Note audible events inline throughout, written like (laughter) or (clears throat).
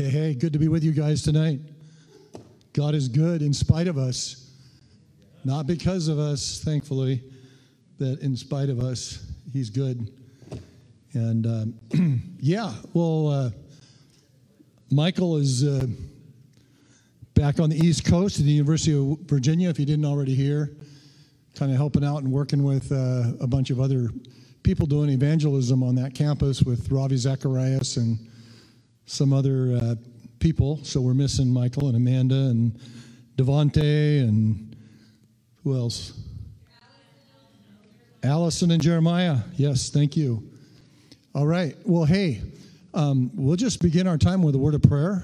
Hey, hey, good to be with you guys tonight. God is good in spite of us, not because of us, thankfully, that in spite of us, He's good. And um, (clears throat) yeah, well, uh, Michael is uh, back on the East Coast at the University of Virginia, if you didn't already hear, kind of helping out and working with uh, a bunch of other people doing evangelism on that campus with Ravi Zacharias and some other uh, people. So we're missing Michael and Amanda and Devante and who else? Allison and Jeremiah. Yes, thank you. All right. Well, hey, um, we'll just begin our time with a word of prayer.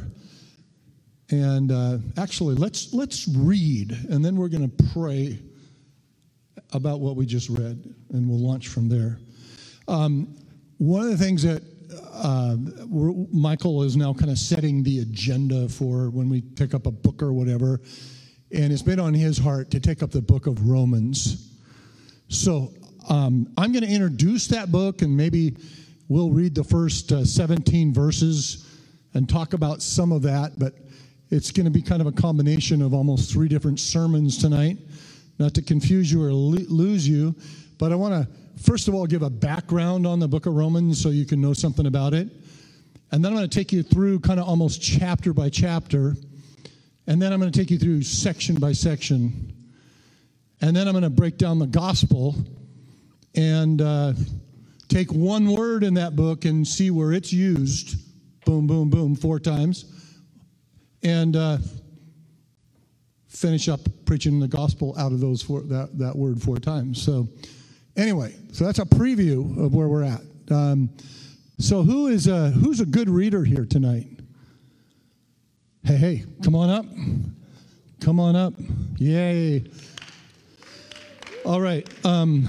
And uh, actually, let's let's read, and then we're going to pray about what we just read, and we'll launch from there. Um, one of the things that uh, Michael is now kind of setting the agenda for when we pick up a book or whatever, and it's been on his heart to take up the book of Romans. So um, I'm going to introduce that book, and maybe we'll read the first uh, 17 verses and talk about some of that, but it's going to be kind of a combination of almost three different sermons tonight. Not to confuse you or lose you, but I want to first of all give a background on the book of Romans so you can know something about it. And then I'm going to take you through kind of almost chapter by chapter. And then I'm going to take you through section by section. And then I'm going to break down the gospel and uh, take one word in that book and see where it's used. Boom, boom, boom, four times. And uh, finish up preaching the gospel out of those four, that, that word four times. So, Anyway, so that's a preview of where we're at. Um, so who is a, who's a good reader here tonight? Hey, hey, come on up. Come on up. Yay. All right. Um,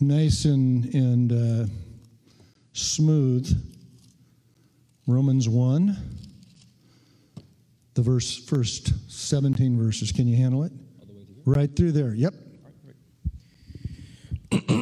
nice and, and uh, smooth. Romans 1, the verse, first 17 verses. Can you handle it? Right through there. Yep.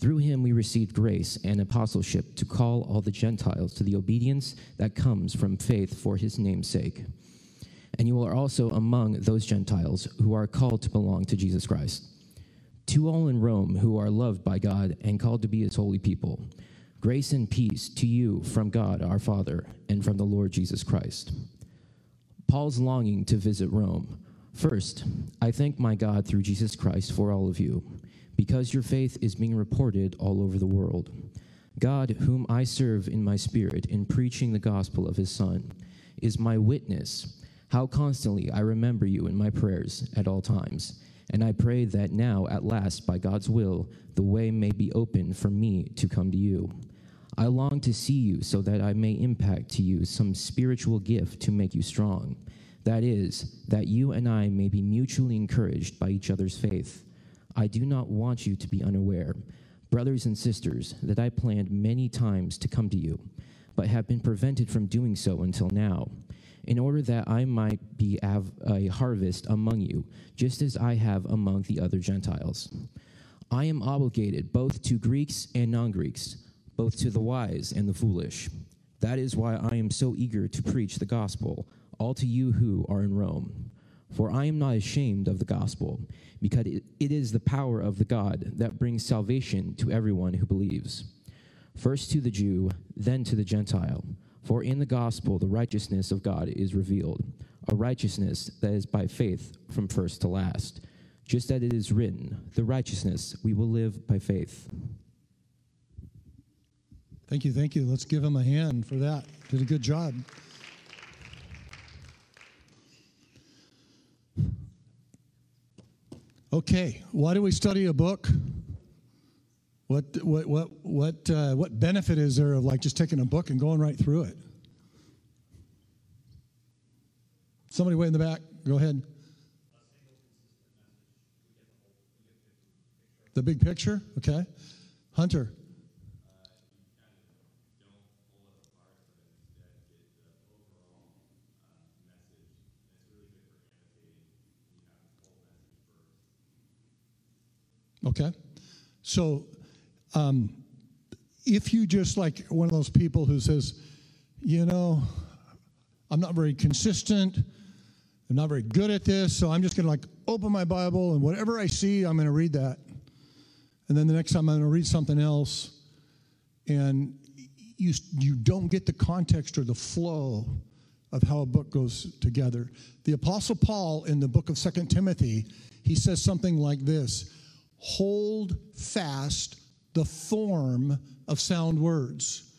through him we received grace and apostleship to call all the Gentiles to the obedience that comes from faith for his name's sake. And you are also among those Gentiles who are called to belong to Jesus Christ. To all in Rome who are loved by God and called to be his holy people, grace and peace to you from God our Father and from the Lord Jesus Christ. Paul's longing to visit Rome. First, I thank my God through Jesus Christ for all of you because your faith is being reported all over the world. God, whom I serve in my spirit in preaching the gospel of his Son, is my witness, how constantly I remember you in my prayers at all times. And I pray that now, at last, by God's will, the way may be open for me to come to you. I long to see you so that I may impact to you some spiritual gift to make you strong. That is, that you and I may be mutually encouraged by each other's faith. I do not want you to be unaware, brothers and sisters, that I planned many times to come to you, but have been prevented from doing so until now, in order that I might be have a harvest among you, just as I have among the other Gentiles. I am obligated both to Greeks and non Greeks, both to the wise and the foolish. That is why I am so eager to preach the gospel, all to you who are in Rome. For I am not ashamed of the gospel, because it is the power of the God that brings salvation to everyone who believes. First to the Jew, then to the Gentile. For in the gospel the righteousness of God is revealed, a righteousness that is by faith from first to last. Just as it is written, the righteousness we will live by faith. Thank you, thank you. Let's give him a hand for that. Did a good job. Okay, why do we study a book? What what what what uh, what benefit is there of like just taking a book and going right through it? Somebody way in the back. Go ahead. The big picture? Okay. Hunter. Okay. So, um, if you just like one of those people who says, you know, I'm not very consistent, I'm not very good at this, so I'm just going to like open my Bible and whatever I see, I'm going to read that. And then the next time I'm going to read something else, and you, you don't get the context or the flow of how a book goes together. The Apostle Paul in the book of Second Timothy, he says something like this hold fast the form of sound words.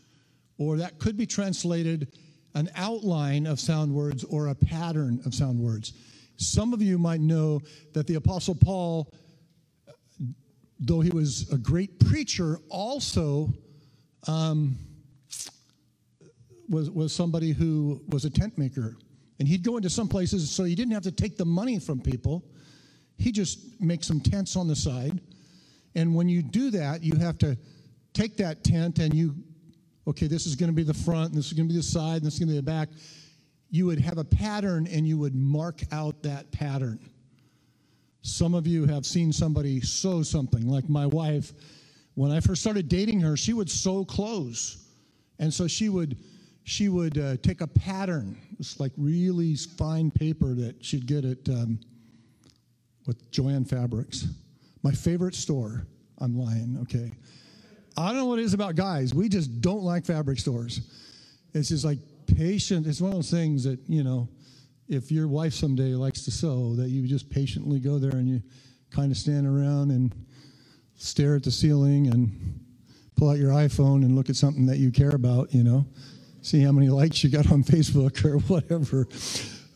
Or that could be translated an outline of sound words or a pattern of sound words. Some of you might know that the Apostle Paul, though he was a great preacher, also um, was, was somebody who was a tent maker. And he'd go into some places so he didn't have to take the money from people he just makes some tents on the side. And when you do that, you have to take that tent and you, okay, this is going to be the front, and this is going to be the side, and this is going to be the back. You would have a pattern and you would mark out that pattern. Some of you have seen somebody sew something, like my wife. When I first started dating her, she would sew clothes. And so she would she would uh, take a pattern. It's like really fine paper that she'd get at um, with Joann Fabrics. My favorite store. I'm lying, okay. I don't know what it is about guys. We just don't like fabric stores. It's just like patient. It's one of those things that, you know, if your wife someday likes to sew, that you just patiently go there and you kind of stand around and stare at the ceiling and pull out your iPhone and look at something that you care about, you know, see how many likes you got on (laughs) Facebook or whatever.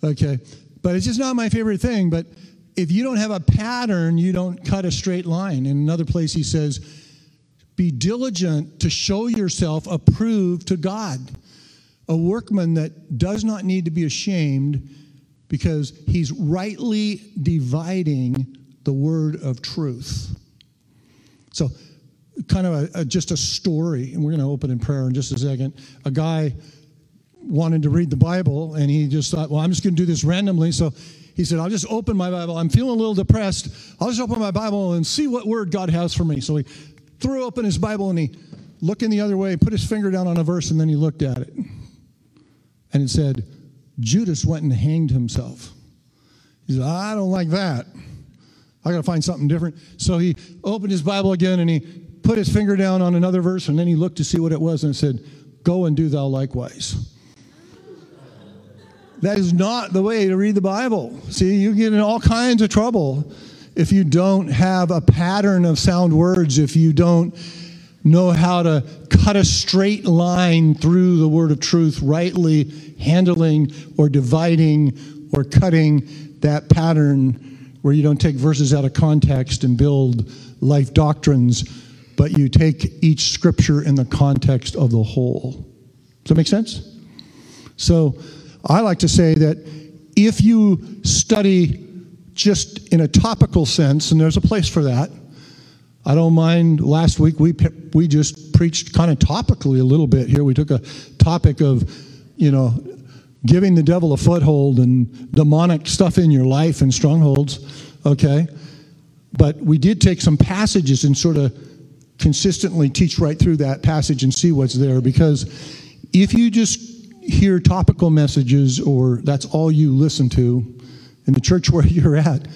Okay. But it's just not my favorite thing. But if you don't have a pattern, you don't cut a straight line. In another place, he says, Be diligent to show yourself approved to God, a workman that does not need to be ashamed because he's rightly dividing the word of truth. So, kind of a, a, just a story, and we're going to open in prayer in just a second. A guy wanted to read the Bible, and he just thought, well, I'm just going to do this randomly. So he said, I'll just open my Bible. I'm feeling a little depressed. I'll just open my Bible and see what word God has for me. So he threw open his Bible and he looked in the other way, put his finger down on a verse, and then he looked at it. And it said, Judas went and hanged himself. He said, I don't like that. I got to find something different. So he opened his Bible again and he put his finger down on another verse, and then he looked to see what it was and it said, Go and do thou likewise. That is not the way to read the Bible. See, you get in all kinds of trouble if you don't have a pattern of sound words, if you don't know how to cut a straight line through the word of truth, rightly handling or dividing or cutting that pattern where you don't take verses out of context and build life doctrines, but you take each scripture in the context of the whole. Does that make sense? So, I like to say that if you study just in a topical sense, and there's a place for that, I don't mind. Last week we we just preached kind of topically a little bit here. We took a topic of, you know, giving the devil a foothold and demonic stuff in your life and strongholds. Okay, but we did take some passages and sort of consistently teach right through that passage and see what's there because if you just hear topical messages or that's all you listen to in the church (laughs) where you're at,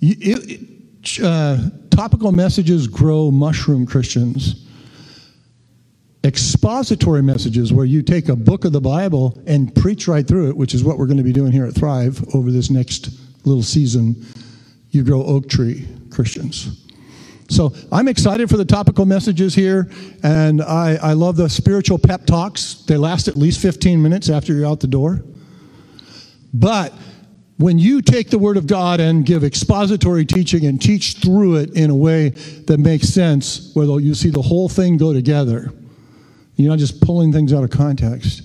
it, uh, topical messages grow mushroom Christians. Expository messages, where you take a book of the Bible and preach right through it, which is what we're going to be doing here at Thrive over this next little season, you grow oak tree Christians. So I'm excited for the topical messages here, and I, I love the spiritual pep talks. They last at least 15 minutes after you're out the door. But when you take the Word of God and give expository teaching and teach through it in a way that makes sense, where you see the whole thing go together, you're not just pulling things out of context,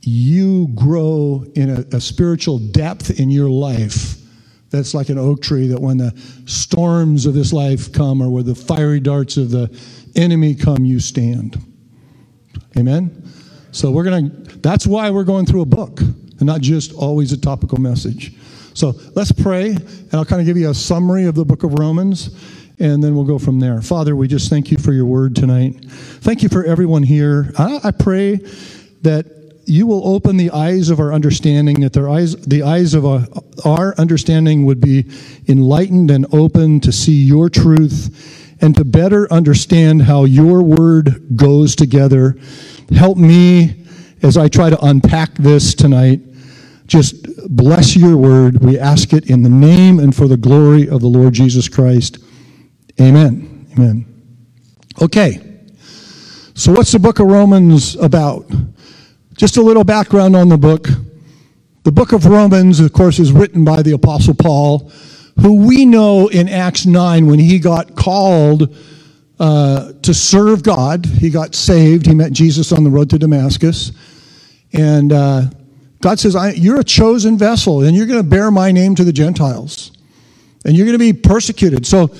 you grow in a, a spiritual depth in your life that's like an oak tree that when the storms of this life come or where the fiery darts of the enemy come, you stand. Amen? So we're going to, that's why we're going through a book and not just always a topical message. So let's pray, and I'll kind of give you a summary of the book of Romans, and then we'll go from there. Father, we just thank you for your word tonight. Thank you for everyone here. I, I pray that you will open the eyes of our understanding, that their eyes, the eyes of our, our understanding would be enlightened and open to see your truth and to better understand how your word goes together. Help me as I try to unpack this tonight. Just bless your word. We ask it in the name and for the glory of the Lord Jesus Christ. Amen. Amen. Okay. So, what's the book of Romans about? Just a little background on the book. The book of Romans, of course, is written by the Apostle Paul, who we know in Acts 9 when he got called uh, to serve God. He got saved. He met Jesus on the road to Damascus. And uh, God says, You're a chosen vessel, and you're going to bear my name to the Gentiles. And you're going to be persecuted. So,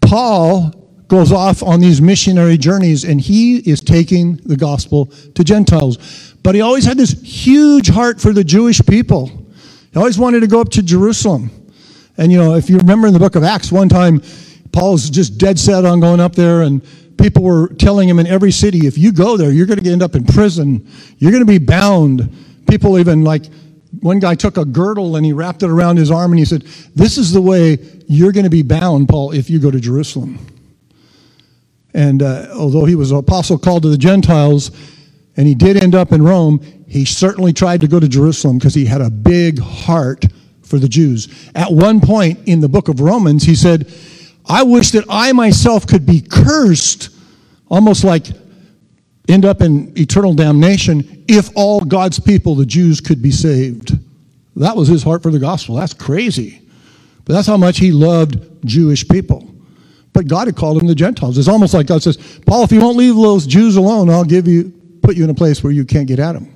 Paul goes off on these missionary journeys, and he is taking the gospel to Gentiles. But he always had this huge heart for the Jewish people. He always wanted to go up to Jerusalem. And, you know, if you remember in the book of Acts, one time Paul's just dead set on going up there, and people were telling him in every city, if you go there, you're going to end up in prison. You're going to be bound. People even like, one guy took a girdle and he wrapped it around his arm and he said, This is the way you're going to be bound, Paul, if you go to Jerusalem. And uh, although he was an apostle called to the Gentiles, and he did end up in Rome, he certainly tried to go to Jerusalem because he had a big heart for the Jews. At one point in the book of Romans, he said, I wish that I myself could be cursed, almost like end up in eternal damnation, if all God's people, the Jews, could be saved. That was his heart for the gospel. That's crazy. But that's how much he loved Jewish people. But God had called him the Gentiles. It's almost like God says, Paul, if you won't leave those Jews alone, I'll give you put you in a place where you can't get at them.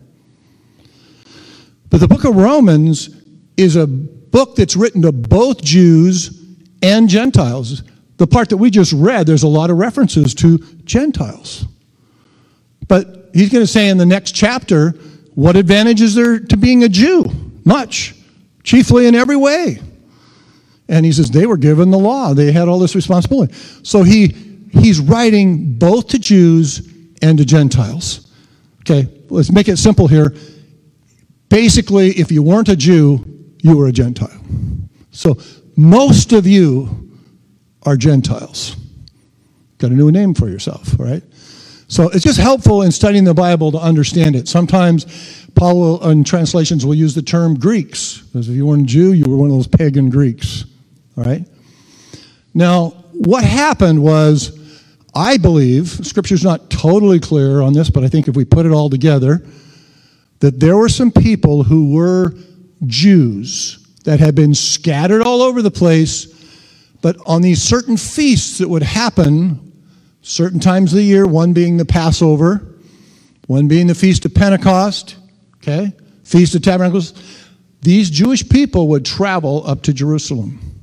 But the book of Romans is a book that's written to both Jews and Gentiles. The part that we just read, there's a lot of references to Gentiles. But he's going to say in the next chapter, what advantage is there to being a Jew? Much, chiefly in every way. And he says they were given the law, they had all this responsibility. So he, he's writing both to Jews and to Gentiles. Okay, let's make it simple here. Basically, if you weren't a Jew, you were a Gentile. So most of you are Gentiles. Got a new name for yourself, right? So it's just helpful in studying the Bible to understand it. Sometimes Paul will, in translations will use the term Greeks, because if you weren't a Jew, you were one of those pagan Greeks. All right? Now, what happened was I believe, Scripture's not totally clear on this, but I think if we put it all together, that there were some people who were Jews that had been scattered all over the place, but on these certain feasts that would happen, certain times of the year, one being the Passover, one being the Feast of Pentecost, okay, Feast of Tabernacles, these Jewish people would travel up to Jerusalem.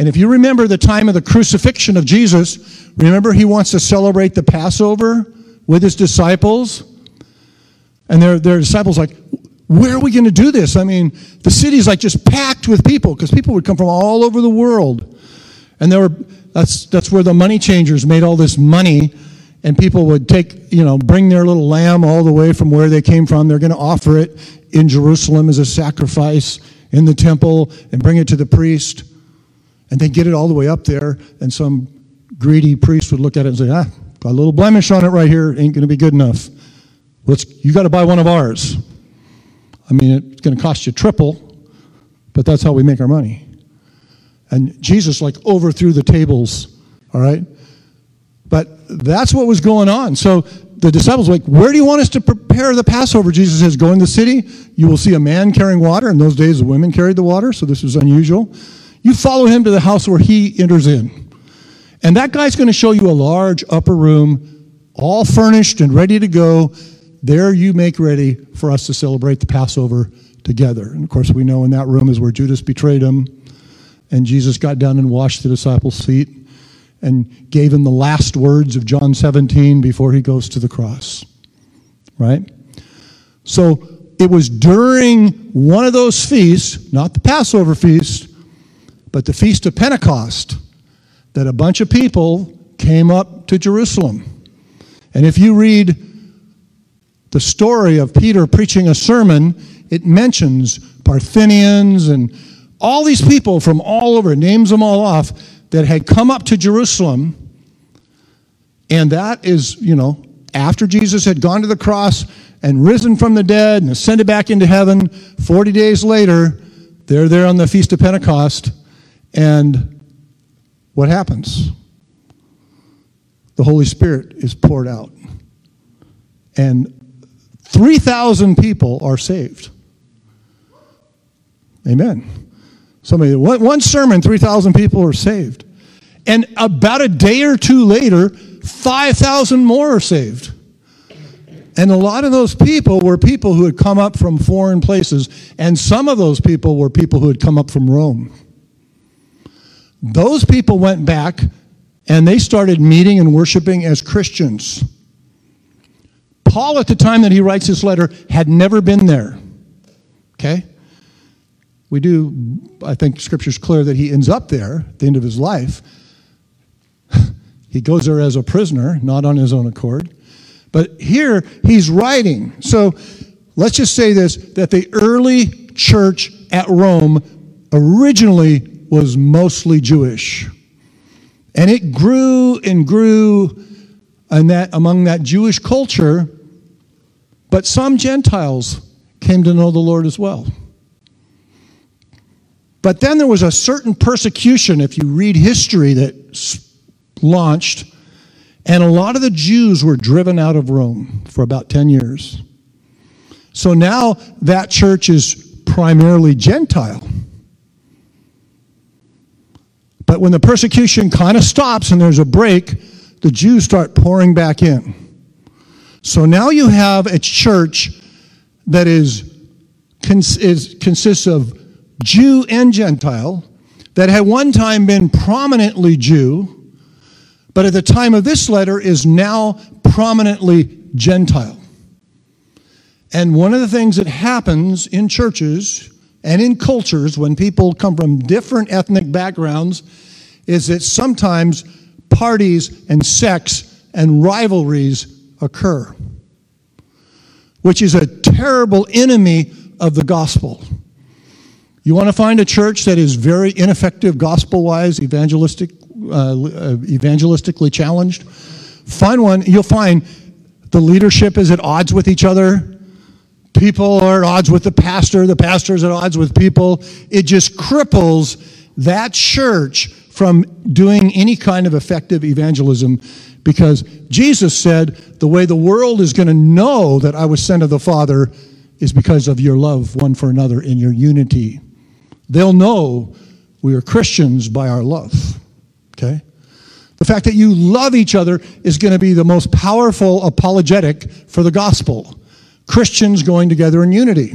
And if you remember the time of the crucifixion of Jesus, remember he wants to celebrate the Passover with his disciples? And their, their disciples like, where are we going to do this? I mean, the city's like just packed with people because people would come from all over the world. And there were, that's, that's where the money changers made all this money. And people would take, you know, bring their little lamb all the way from where they came from. They're going to offer it in Jerusalem as a sacrifice in the temple and bring it to the priest. And they'd get it all the way up there, and some greedy priest would look at it and say, ah, got a little blemish on it right here, ain't going to be good enough. Let's, you got to buy one of ours. I mean, it's going to cost you triple, but that's how we make our money. And Jesus, like, overthrew the tables, all right? But that's what was going on. So the disciples were like, Where do you want us to prepare the Passover? Jesus says, Go in the city. You will see a man carrying water. In those days, the women carried the water, so this was unusual. You follow him to the house where he enters in. And that guy's going to show you a large upper room, all furnished and ready to go. There you make ready for us to celebrate the Passover together. And of course, we know in that room is where Judas betrayed him, and Jesus got down and washed the disciples' feet and gave him the last words of John 17 before he goes to the cross. Right? So it was during one of those feasts, not the Passover feast, but the Feast of Pentecost, that a bunch of people came up to Jerusalem. And if you read the story of Peter preaching a sermon, it mentions Parthians and all these people from all over, names them all off, that had come up to Jerusalem. And that is, you know, after Jesus had gone to the cross and risen from the dead and ascended back into heaven, 40 days later, they're there on the Feast of Pentecost. And what happens? The Holy Spirit is poured out. And 3,000 people are saved. Amen. Somebody, one, one sermon, 3,000 people are saved. And about a day or two later, 5,000 more are saved. And a lot of those people were people who had come up from foreign places, and some of those people were people who had come up from Rome. Those people went back and they started meeting and worshiping as Christians. Paul, at the time that he writes this letter, had never been there. Okay? We do, I think scripture's clear that he ends up there at the end of his life. (laughs) he goes there as a prisoner, not on his own accord. But here he's writing. So let's just say this that the early church at Rome originally was mostly Jewish. And it grew and grew in that, among that Jewish culture, but some Gentiles came to know the Lord as well. But then there was a certain persecution, if you read history, that launched, and a lot of the Jews were driven out of Rome for about 10 years. So now that church is primarily Gentile. But when the persecution kind of stops and there's a break, the Jews start pouring back in. So now you have a church that is, is consists of Jew and Gentile that had one time been prominently Jew, but at the time of this letter is now prominently Gentile. And one of the things that happens in churches and in cultures when people come from different ethnic backgrounds is that sometimes parties and sex and rivalries occur, which is a terrible enemy of the gospel. You want to find a church that is very ineffective gospel wise, evangelistic, uh, evangelistically challenged? Find one, you'll find the leadership is at odds with each other People are at odds with the pastor, the pastor's at odds with people. It just cripples that church from doing any kind of effective evangelism because Jesus said, The way the world is going to know that I was sent of the Father is because of your love one for another in your unity. They'll know we are Christians by our love. Okay? The fact that you love each other is going to be the most powerful apologetic for the gospel. Christians going together in unity.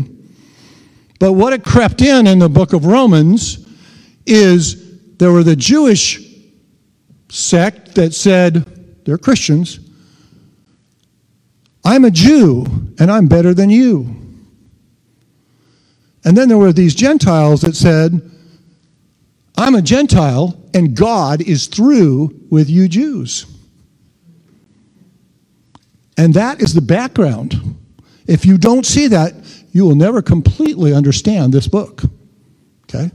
But what it crept in in the book of Romans is there were the Jewish sect that said, they're Christians, I'm a Jew and I'm better than you. And then there were these Gentiles that said, I'm a Gentile and God is through with you Jews. And that is the background if you don't see that, you will never completely understand this book. Okay?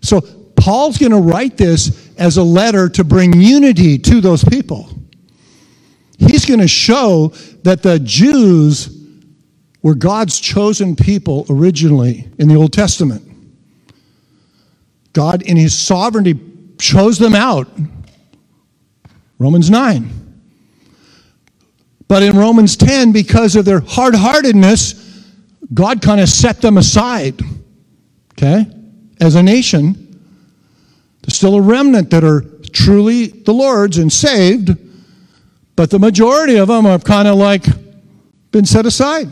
So, Paul's going to write this as a letter to bring unity to those people. He's going to show that the Jews were God's chosen people originally in the Old Testament. God, in his sovereignty, chose them out. Romans 9. But in Romans 10, because of their hard heartedness, God kind of set them aside. Okay? As a nation, there's still a remnant that are truly the Lord's and saved, but the majority of them are kind of like been set aside.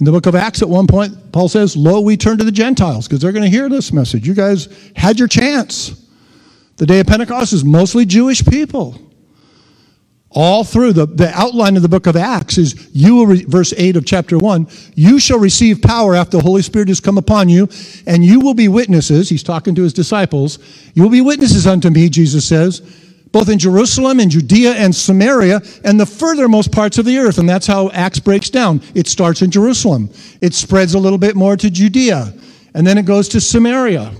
In the book of Acts, at one point, Paul says, Lo, we turn to the Gentiles because they're going to hear this message. You guys had your chance. The day of Pentecost is mostly Jewish people. All through the, the outline of the book of Acts is you will, re, verse 8 of chapter 1, you shall receive power after the Holy Spirit has come upon you, and you will be witnesses. He's talking to his disciples. You will be witnesses unto me, Jesus says, both in Jerusalem and Judea and Samaria and the furthermost parts of the earth. And that's how Acts breaks down. It starts in Jerusalem, it spreads a little bit more to Judea, and then it goes to Samaria.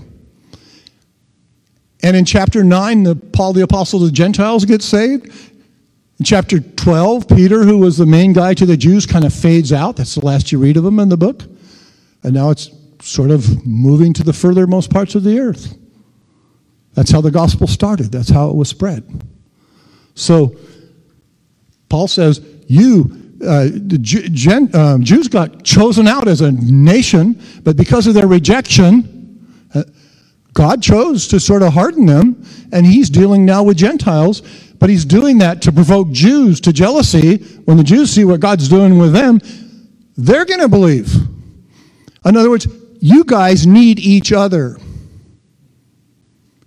And in chapter 9, the, Paul the Apostle to the Gentiles gets saved. In chapter 12, Peter, who was the main guy to the Jews, kind of fades out. That's the last you read of him in the book. And now it's sort of moving to the furthermost parts of the earth. That's how the gospel started, that's how it was spread. So, Paul says, You, uh, the Gen, um, Jews got chosen out as a nation, but because of their rejection, uh, God chose to sort of harden them, and he's dealing now with Gentiles, but he's doing that to provoke Jews to jealousy. When the Jews see what God's doing with them, they're going to believe. In other words, you guys need each other.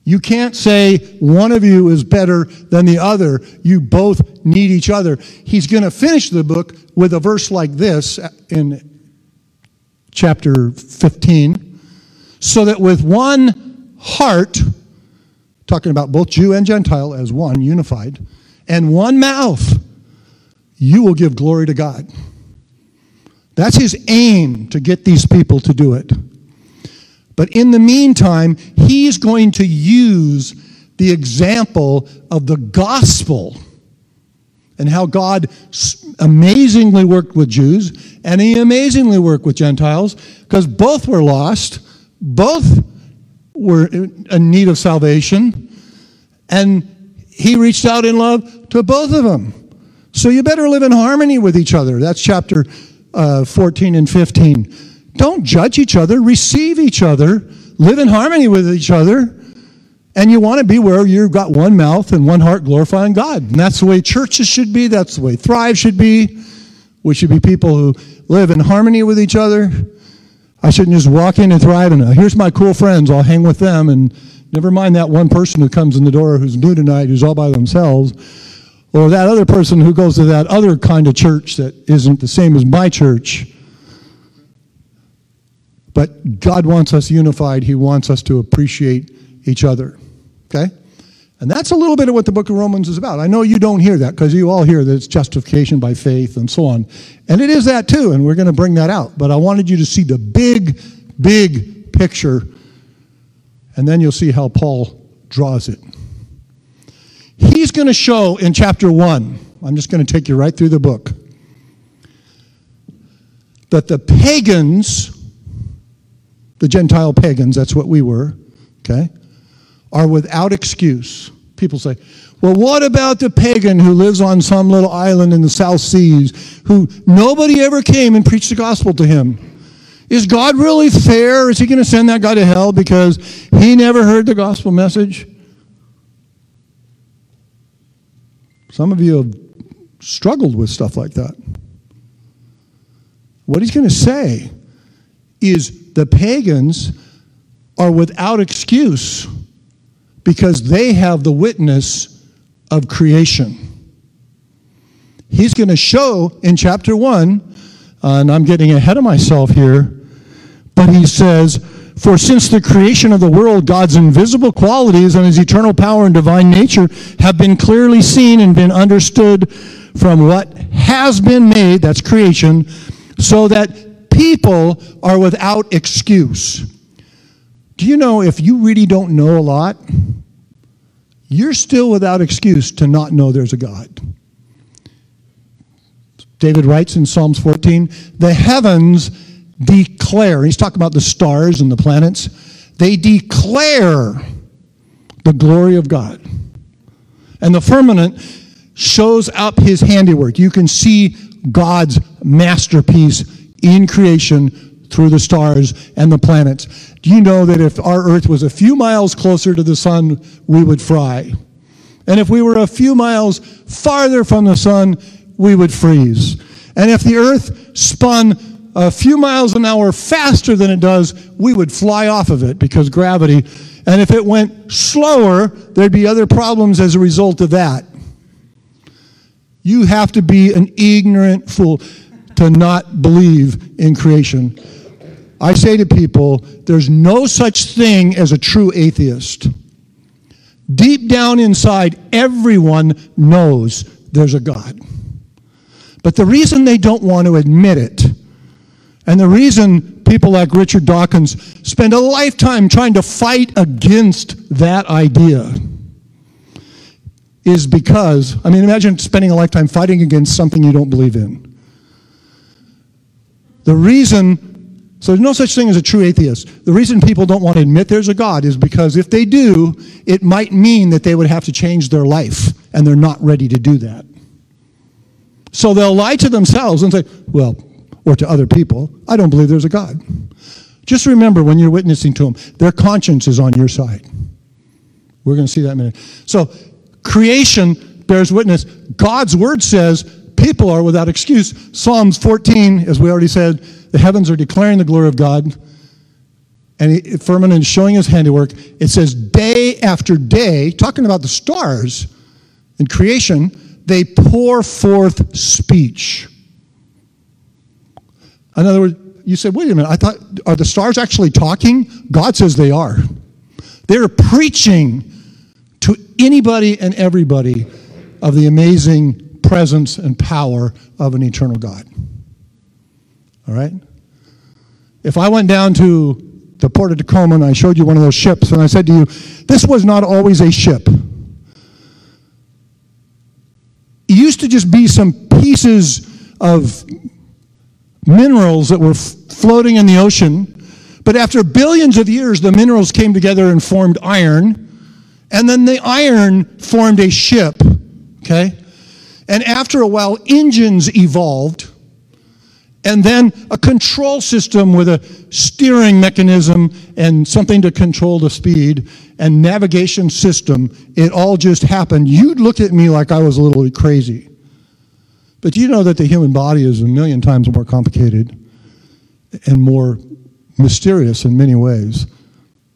You can't say one of you is better than the other. You both need each other. He's going to finish the book with a verse like this in chapter 15 so that with one heart, talking about both Jew and Gentile as one, unified, and one mouth, you will give glory to God. That's his aim to get these people to do it. But in the meantime, he's going to use the example of the gospel and how God amazingly worked with Jews and he amazingly worked with Gentiles because both were lost, both were in need of salvation, and he reached out in love to both of them. So you better live in harmony with each other. That's chapter uh, 14 and 15. Don't judge each other, receive each other, live in harmony with each other. And you want to be where you've got one mouth and one heart glorifying God. And that's the way churches should be. That's the way Thrive should be. We should be people who live in harmony with each other. I shouldn't just walk in and thrive and here's my cool friends. I'll hang with them and never mind that one person who comes in the door who's new tonight, who's all by themselves, or that other person who goes to that other kind of church that isn't the same as my church. But God wants us unified. He wants us to appreciate each other. Okay? And that's a little bit of what the book of Romans is about. I know you don't hear that because you all hear that it's justification by faith and so on. And it is that too, and we're going to bring that out. But I wanted you to see the big, big picture, and then you'll see how Paul draws it. He's going to show in chapter 1, I'm just going to take you right through the book, that the pagans the Gentile pagans, that's what we were, okay, are without excuse. People say, well, what about the pagan who lives on some little island in the South Seas who nobody ever came and preached the gospel to him? Is God really fair? Is he going to send that guy to hell because he never heard the gospel message? Some of you have struggled with stuff like that. What he's going to say is the pagans are without excuse because they have the witness of creation. He's going to show in chapter 1, uh, and I'm getting ahead of myself here, but he says, For since the creation of the world, God's invisible qualities and his eternal power and divine nature have been clearly seen and been understood from what has been made, that's creation, so that people are without excuse. Do you know if you really don't know a lot, you're still without excuse to not know there's a God? David writes in Psalms 14, the heavens declare, he's talking about the stars and the planets, they declare the glory of God. And the firmament shows up his handiwork. You can see God's masterpiece in creation through the stars and the planets. Do you know that if our Earth was a few miles closer to the sun, we would fry? And if we were a few miles farther from the sun, we would freeze. And if the earth spun a few miles an hour faster than it does, we would fly off of it because gravity. And if it went slower, there'd be other problems as a result of that. You have to be an ignorant fool to not believe in creation. I say to people, there's no such thing as a true atheist. Deep down inside, everyone knows there's a God. But the reason they don't want to admit it, and the reason people like Richard Dawkins spend a lifetime trying to fight against that idea, is because, I mean, imagine spending a lifetime fighting against something you don't believe in. The reason so there's no such thing as a true atheist. The reason people don't want to admit there's a God is because if they do, it might mean that they would have to change their life, and they're not ready to do that. So they'll lie to themselves and say, well, or to other people, I don't believe there's a God. Just remember when you're witnessing to them, their conscience is on your side. We're going to see that in a minute. So creation bears witness. God's word says people are without excuse. Psalms 14, as we already said, the heavens are declaring the glory of God, and he, firmament is showing his handiwork. It says, day after day, talking about the stars in creation, they pour forth speech. In other words, you said, wait a minute, I thought, are the stars actually talking? God says they are. They're preaching to anybody and everybody of the amazing presence and power of an eternal God. All right? If I went down to the port of Tacoma and I showed you one of those ships and I said to you, this was not always a ship. It used to just be some pieces of minerals that were floating in the ocean. But after billions of years, the minerals came together and formed iron. And then the iron formed a ship. Okay? And after a while, engines evolved and then a control system with a steering mechanism and something to control the speed and navigation system. It all just happened. You'd look at me like I was a little crazy. But you know that the human body is a million times more complicated and more mysterious in many ways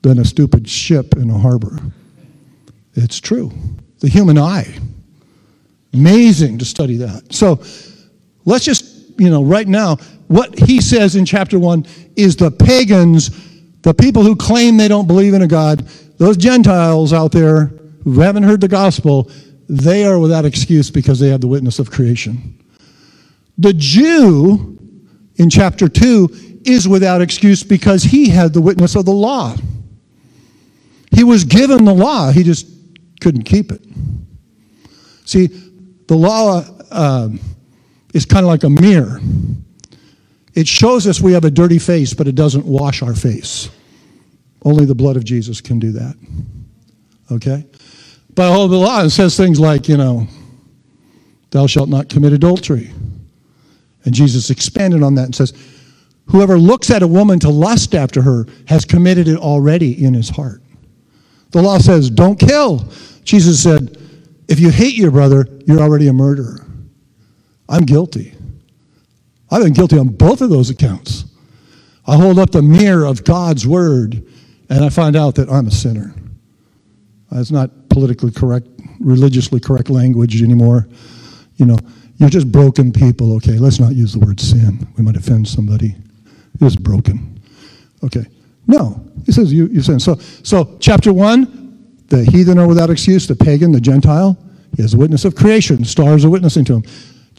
than a stupid ship in a harbor. It's true. The human eye. Amazing to study that. So let's just you know, right now, what he says in chapter 1 is the pagans, the people who claim they don't believe in a God, those Gentiles out there who haven't heard the gospel, they are without excuse because they have the witness of creation. The Jew in chapter 2 is without excuse because he had the witness of the law. He was given the law, he just couldn't keep it. See, the law. Uh, is kind of like a mirror. It shows us we have a dirty face, but it doesn't wash our face. Only the blood of Jesus can do that. Okay? But all the law says things like, you know, thou shalt not commit adultery. And Jesus expanded on that and says, whoever looks at a woman to lust after her has committed it already in his heart. The law says, don't kill. Jesus said, if you hate your brother, you're already a murderer. I'm guilty. I've been guilty on both of those accounts. I hold up the mirror of God's word and I find out that I'm a sinner. It's not politically correct, religiously correct language anymore. You know, you're just broken people. Okay, let's not use the word sin. We might offend somebody. You're broken. Okay. No, he says you, you sin. So, so chapter one, the heathen are without excuse, the pagan, the Gentile. He has a witness of creation. Stars are witnessing to him.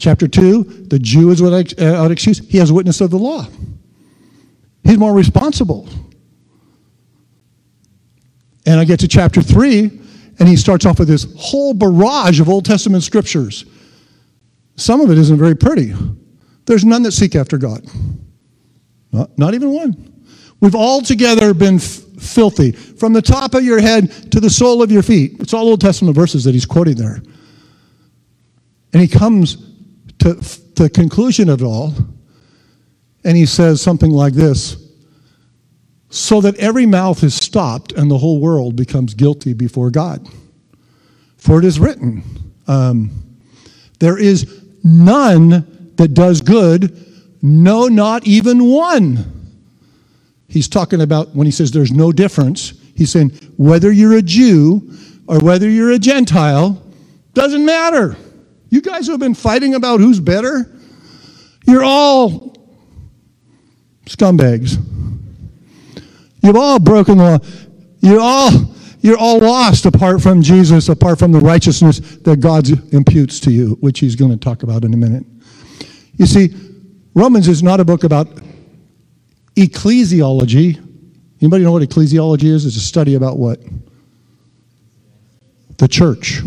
Chapter 2, the Jew is uh, without excuse. He has witness of the law. He's more responsible. And I get to chapter 3, and he starts off with this whole barrage of Old Testament scriptures. Some of it isn't very pretty. There's none that seek after God. Not, not even one. We've all together been f- filthy, from the top of your head to the sole of your feet. It's all Old Testament verses that he's quoting there. And he comes to the conclusion of it all, and he says something like this so that every mouth is stopped and the whole world becomes guilty before God. For it is written, um, there is none that does good, no, not even one. He's talking about when he says there's no difference, he's saying whether you're a Jew or whether you're a Gentile, doesn't matter. You guys who have been fighting about who's better, you're all scumbags. You've all broken the law. You're all, you're all lost apart from Jesus, apart from the righteousness that God imputes to you, which he's going to talk about in a minute. You see, Romans is not a book about ecclesiology. Anybody know what ecclesiology is? It's a study about what? The church,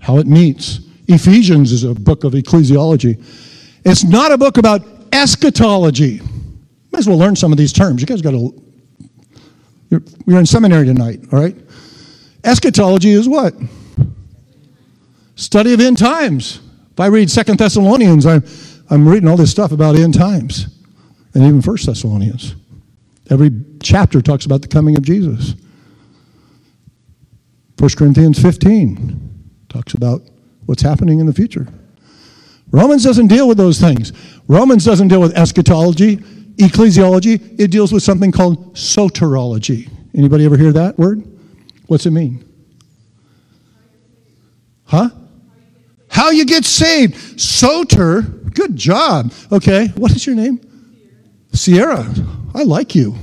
how it meets. Ephesians is a book of ecclesiology. It's not a book about eschatology. Might as well learn some of these terms. You guys got to. You're, you're in seminary tonight, all right? Eschatology is what? Study of end times. If I read Second Thessalonians, I'm, I'm reading all this stuff about end times, and even First Thessalonians. Every chapter talks about the coming of Jesus. 1 Corinthians 15 talks about what's happening in the future. Romans doesn't deal with those things. Romans doesn't deal with eschatology, ecclesiology. It deals with something called soteriology. Anybody ever hear that word? What's it mean? Huh? How you get saved. Soter. Good job. Okay. What is your name? Sierra. I like you.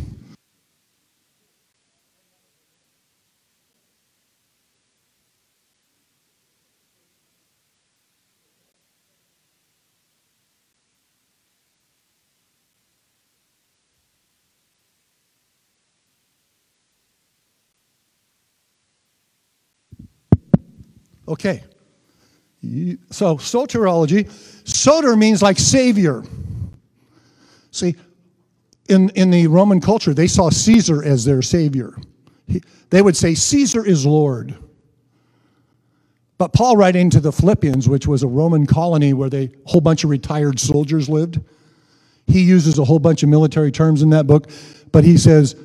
Okay. So, soteriology, soter means like savior. See, in, in the Roman culture, they saw Caesar as their savior. He, they would say, Caesar is Lord. But Paul, writing to the Philippians, which was a Roman colony where they, a whole bunch of retired soldiers lived, he uses a whole bunch of military terms in that book, but he says,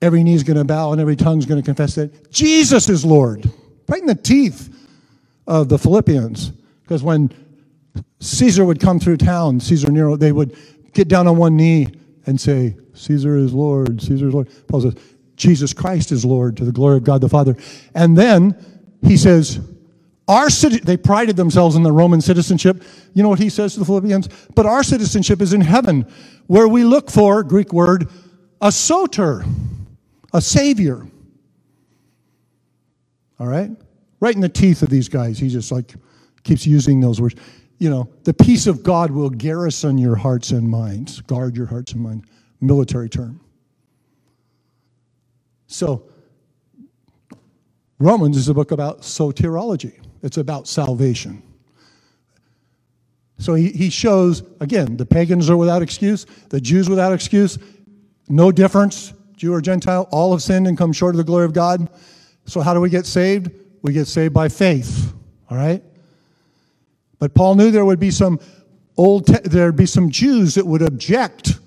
every knee is going to bow and every tongue is going to confess that Jesus is Lord. Right in the teeth of the Philippians. Because when Caesar would come through town, Caesar Nero, they would get down on one knee and say, Caesar is Lord, Caesar is Lord. Paul says, Jesus Christ is Lord to the glory of God the Father. And then he says, our city, they prided themselves in the Roman citizenship. You know what he says to the Philippians? But our citizenship is in heaven, where we look for, Greek word, a soter, a savior. All right? Right in the teeth of these guys. He just like keeps using those words. You know, the peace of God will garrison your hearts and minds, guard your hearts and minds. Military term. So, Romans is a book about soteriology, it's about salvation. So he, he shows, again, the pagans are without excuse, the Jews without excuse, no difference, Jew or Gentile, all have sinned and come short of the glory of God. So, how do we get saved? We get saved by faith, all right? But Paul knew there would be some old, te- there'd be some Jews that would object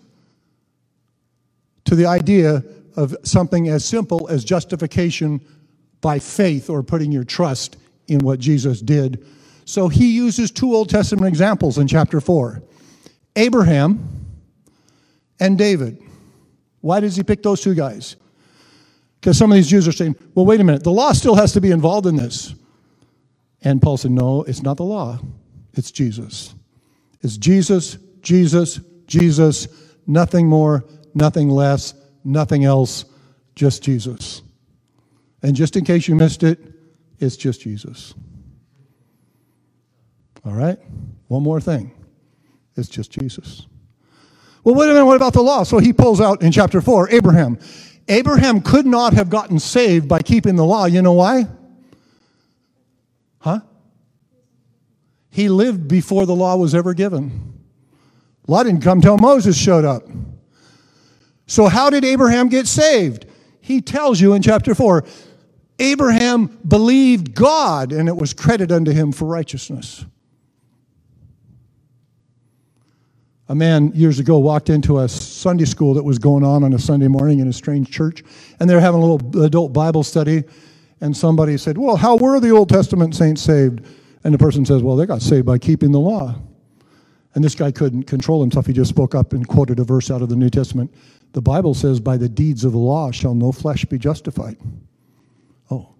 to the idea of something as simple as justification by faith or putting your trust in what Jesus did. So he uses two Old Testament examples in chapter 4 Abraham and David. Why does he pick those two guys? Because some of these Jews are saying, well, wait a minute, the law still has to be involved in this. And Paul said, no, it's not the law, it's Jesus. It's Jesus, Jesus, Jesus, nothing more, nothing less, nothing else, just Jesus. And just in case you missed it, it's just Jesus. All right? One more thing. It's just Jesus. Well, wait a minute, what about the law? So he pulls out in chapter 4 Abraham. Abraham could not have gotten saved by keeping the law. You know why? Huh? He lived before the law was ever given. Law didn't come till Moses showed up. So, how did Abraham get saved? He tells you in chapter 4 Abraham believed God, and it was credited unto him for righteousness. A man years ago walked into a Sunday school that was going on on a Sunday morning in a strange church, and they were having a little adult Bible study. And somebody said, Well, how were the Old Testament saints saved? And the person says, Well, they got saved by keeping the law. And this guy couldn't control himself. He just spoke up and quoted a verse out of the New Testament. The Bible says, By the deeds of the law shall no flesh be justified. Oh.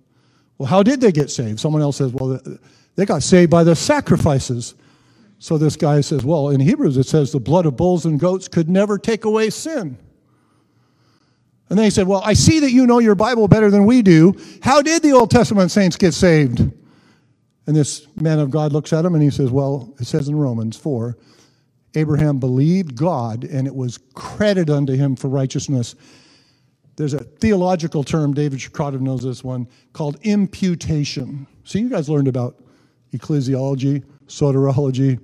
Well, how did they get saved? Someone else says, Well, they got saved by the sacrifices. So this guy says, Well, in Hebrews it says the blood of bulls and goats could never take away sin. And then he said, Well, I see that you know your Bible better than we do. How did the Old Testament saints get saved? And this man of God looks at him and he says, Well, it says in Romans 4 Abraham believed God and it was credited unto him for righteousness. There's a theological term, David Shakotov knows this one, called imputation. See, you guys learned about ecclesiology, soteriology,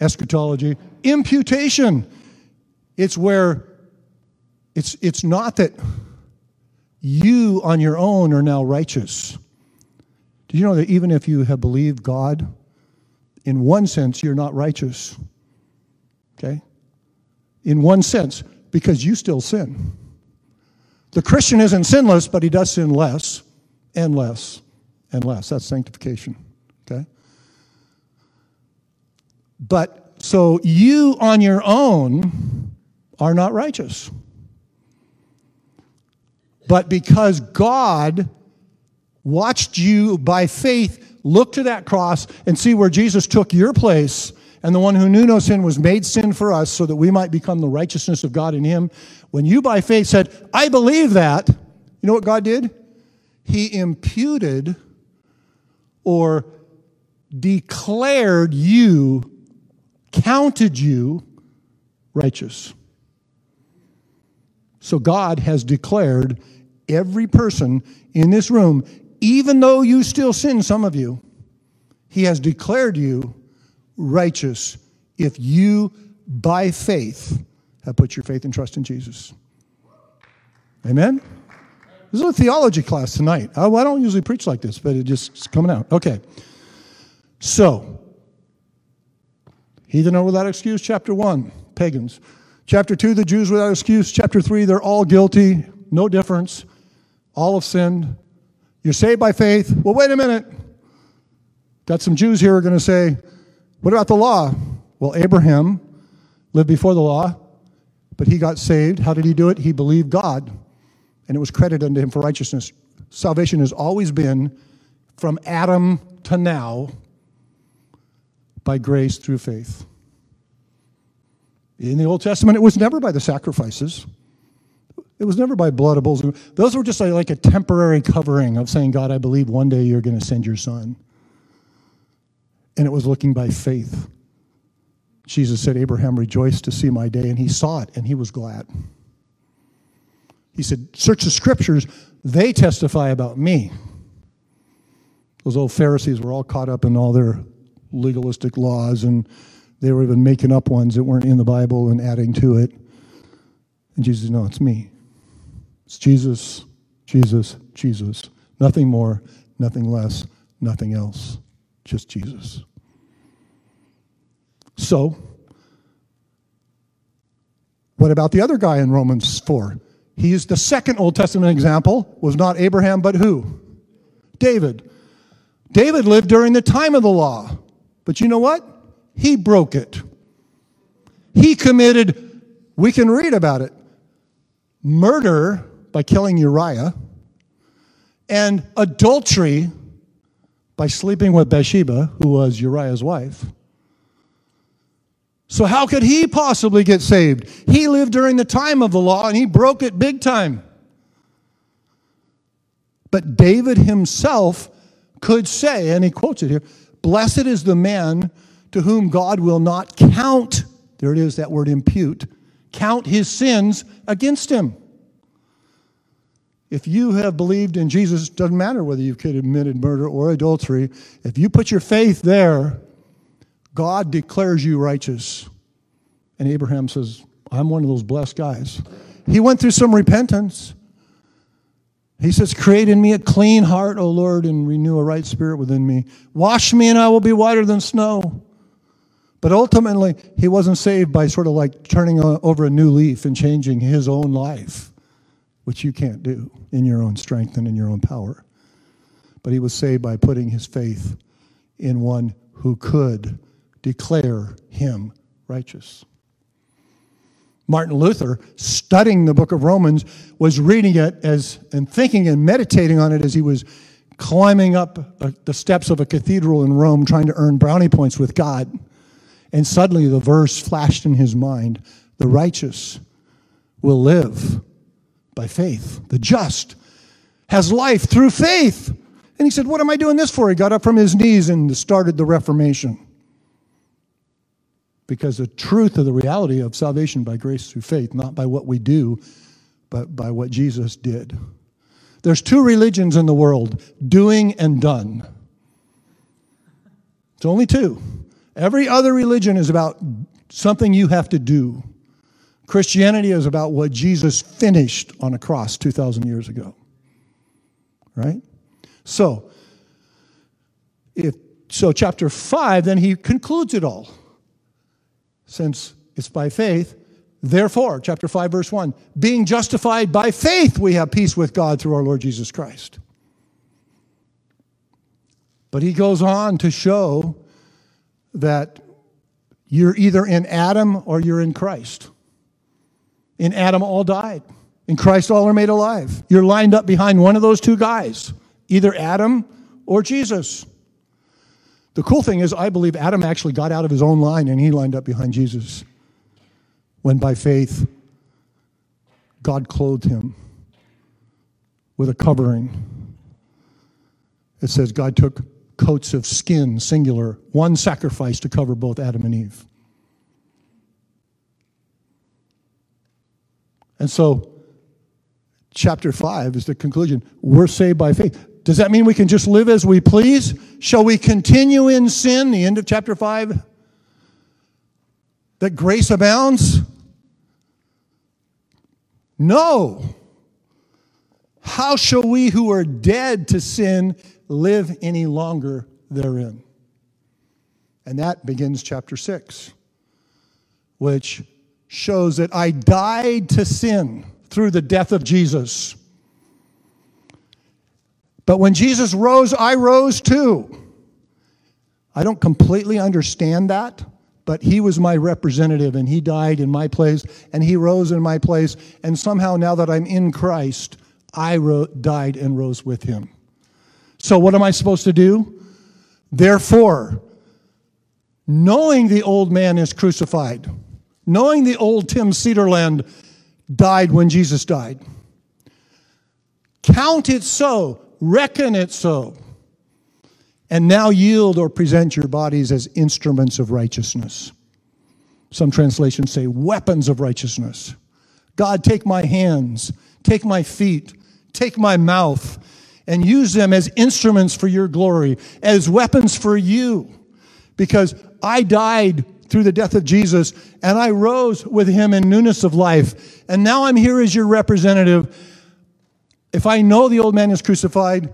eschatology. Imputation. It's where it's, it's not that you on your own are now righteous. Do you know that even if you have believed God, in one sense, you're not righteous? Okay? In one sense, because you still sin. The Christian isn't sinless, but he does sin less and less and less. That's sanctification. Okay? But so you on your own are not righteous. But because God watched you by faith look to that cross and see where Jesus took your place, and the one who knew no sin was made sin for us so that we might become the righteousness of God in him. When you by faith said, I believe that, you know what God did? He imputed or declared you, counted you righteous. So God has declared every person in this room, even though you still sin, some of you, He has declared you righteous if you, by faith, have put your faith and trust in Jesus. Amen? This is a theology class tonight. I, don't usually preach like this, but it just, it's coming out. Okay. So, heathen are without excuse, chapter 1, pagans. Chapter 2, the Jews without excuse. Chapter 3, they're all guilty, no difference. All have sinned. You're saved by faith. Well, wait a minute. Got some Jews here who are going to say, what about the law? Well, Abraham lived before the law, but he got saved. How did he do it? He believed God, and it was credited unto him for righteousness. Salvation has always been from Adam to now by grace through faith. In the Old Testament, it was never by the sacrifices. It was never by blood of bulls. Those were just like a temporary covering of saying, God, I believe one day you're going to send your son. And it was looking by faith. Jesus said, Abraham rejoiced to see my day, and he saw it, and he was glad. He said, Search the scriptures, they testify about me. Those old Pharisees were all caught up in all their legalistic laws, and they were even making up ones that weren't in the Bible and adding to it. And Jesus No, it's me. It's Jesus, Jesus, Jesus. Nothing more, nothing less, nothing else. Just Jesus. So, what about the other guy in Romans 4? He is the second Old Testament example, was not Abraham, but who? David. David lived during the time of the law. But you know what? He broke it. He committed, we can read about it, murder by killing Uriah, and adultery by sleeping with Bathsheba, who was Uriah's wife. So, how could he possibly get saved? He lived during the time of the law and he broke it big time. But David himself could say, and he quotes it here Blessed is the man to whom God will not count, there it is, that word impute, count his sins against him. If you have believed in Jesus, doesn't matter whether you've committed murder or adultery, if you put your faith there, God declares you righteous. And Abraham says, I'm one of those blessed guys. He went through some repentance. He says, Create in me a clean heart, O Lord, and renew a right spirit within me. Wash me, and I will be whiter than snow. But ultimately, he wasn't saved by sort of like turning over a new leaf and changing his own life which you can't do in your own strength and in your own power. But he was saved by putting his faith in one who could declare him righteous. Martin Luther, studying the book of Romans, was reading it as and thinking and meditating on it as he was climbing up the steps of a cathedral in Rome trying to earn brownie points with God. And suddenly the verse flashed in his mind the righteous will live by faith. The just has life through faith. And he said, What am I doing this for? He got up from his knees and started the Reformation. Because the truth of the reality of salvation by grace through faith, not by what we do, but by what Jesus did. There's two religions in the world doing and done. It's only two. Every other religion is about something you have to do. Christianity is about what Jesus finished on a cross 2,000 years ago. Right? So, if, so chapter 5, then he concludes it all. Since it's by faith, therefore, chapter 5, verse 1, being justified by faith, we have peace with God through our Lord Jesus Christ. But he goes on to show that you're either in Adam or you're in Christ. In Adam, all died. In Christ, all are made alive. You're lined up behind one of those two guys, either Adam or Jesus. The cool thing is, I believe Adam actually got out of his own line and he lined up behind Jesus when by faith God clothed him with a covering. It says God took coats of skin, singular, one sacrifice to cover both Adam and Eve. And so, chapter 5 is the conclusion. We're saved by faith. Does that mean we can just live as we please? Shall we continue in sin? The end of chapter 5. That grace abounds? No. How shall we who are dead to sin live any longer therein? And that begins chapter 6, which shows that I died to sin through the death of Jesus. But when Jesus rose, I rose too. I don't completely understand that, but he was my representative and he died in my place and he rose in my place. And somehow, now that I'm in Christ, I ro- died and rose with him. So, what am I supposed to do? Therefore, knowing the old man is crucified, knowing the old Tim Cedarland died when Jesus died. Count it so, reckon it so, and now yield or present your bodies as instruments of righteousness. Some translations say weapons of righteousness. God, take my hands, take my feet, take my mouth, and use them as instruments for your glory, as weapons for you. Because I died through the death of Jesus, and I rose with him in newness of life. And now I'm here as your representative. If I know the old man is crucified,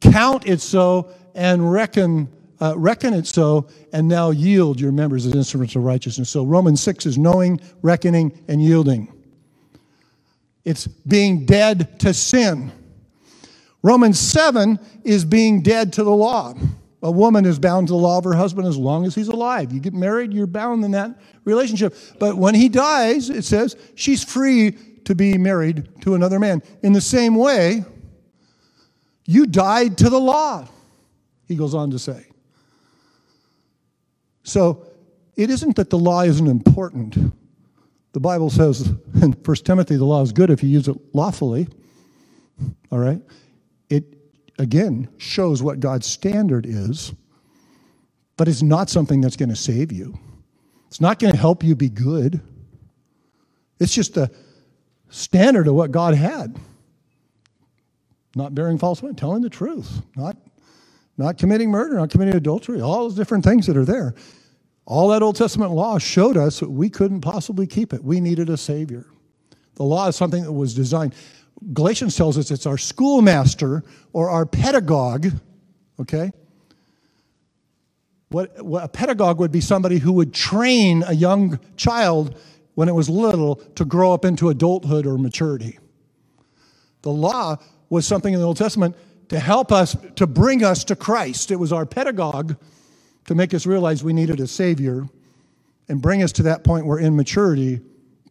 count it so and reckon, uh, reckon it so, and now yield your members as instruments of righteousness. So Romans 6 is knowing, reckoning, and yielding. It's being dead to sin. Romans 7 is being dead to the law. A woman is bound to the law of her husband as long as he's alive. You get married, you're bound in that relationship. But when he dies, it says she's free to be married to another man. In the same way, you died to the law, he goes on to say. So it isn't that the law isn't important. The Bible says in 1 Timothy the law is good if you use it lawfully. All right? It, again, shows what God's standard is, but it's not something that's going to save you. It's not going to help you be good. It's just a standard of what God had. Not bearing false witness, telling the truth, not, not committing murder, not committing adultery, all those different things that are there. All that Old Testament law showed us that we couldn't possibly keep it. We needed a Savior. The law is something that was designed. Galatians tells us it's our schoolmaster or our pedagogue, okay? What, what, a pedagogue would be somebody who would train a young child when it was little to grow up into adulthood or maturity. The law was something in the Old Testament to help us, to bring us to Christ. It was our pedagogue to make us realize we needed a Savior and bring us to that point where in maturity,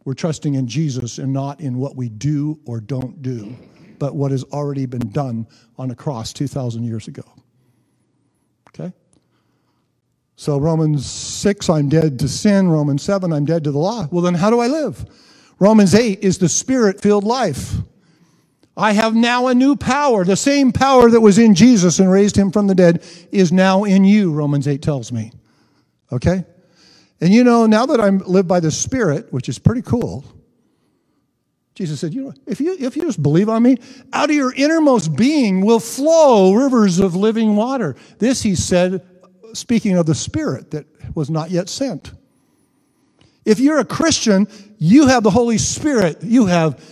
we're trusting in Jesus and not in what we do or don't do, but what has already been done on a cross 2,000 years ago. So, Romans 6, I'm dead to sin. Romans 7, I'm dead to the law. Well, then how do I live? Romans 8 is the spirit filled life. I have now a new power. The same power that was in Jesus and raised him from the dead is now in you, Romans 8 tells me. Okay? And you know, now that I live by the Spirit, which is pretty cool, Jesus said, you know, if you, if you just believe on me, out of your innermost being will flow rivers of living water. This he said, speaking of the Spirit that was not yet sent. If you're a Christian, you have the Holy Spirit. You have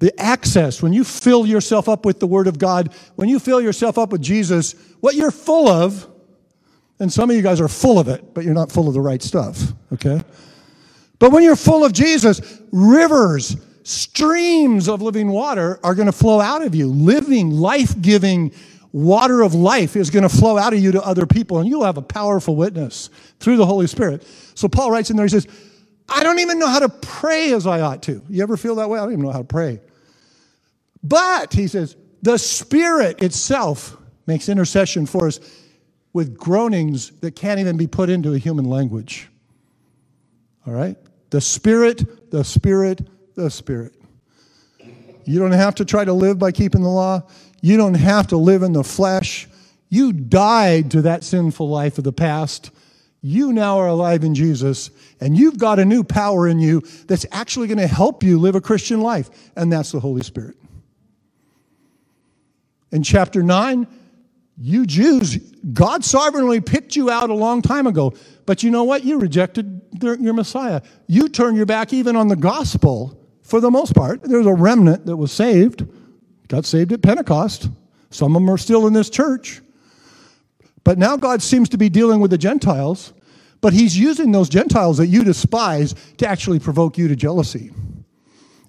the access, when you fill yourself up with the Word of God, when you fill yourself up with Jesus, what you're full of, and some of you guys are full of it, but you're not full of the right stuff, okay? But when you're full of Jesus, rivers, streams of living water are going to flow out of you. Living, life giving water of life is going to flow out of you to other people, and you'll have a powerful witness through the Holy Spirit. So Paul writes in there, he says, I don't even know how to pray as I ought to. You ever feel that way? I don't even know how to pray. But, he says, the Spirit itself makes intercession for us with groanings that can't even be put into a human language. All right? The Spirit, the Spirit, the Spirit. You don't have to try to live by keeping the law. You don't have to live in the flesh. You died to that sinful life of the past. You now are alive in Jesus, and you've got a new power in you that's actually going to help you live a Christian life, and that's the Holy Spirit. In chapter 9, you Jews, God sovereignly picked you out a long time ago. But you know what? You rejected your Messiah. You turned your back even on the gospel for the most part. There's a remnant that was saved, got saved at Pentecost. Some of them are still in this church. But now God seems to be dealing with the Gentiles, but He's using those Gentiles that you despise to actually provoke you to jealousy.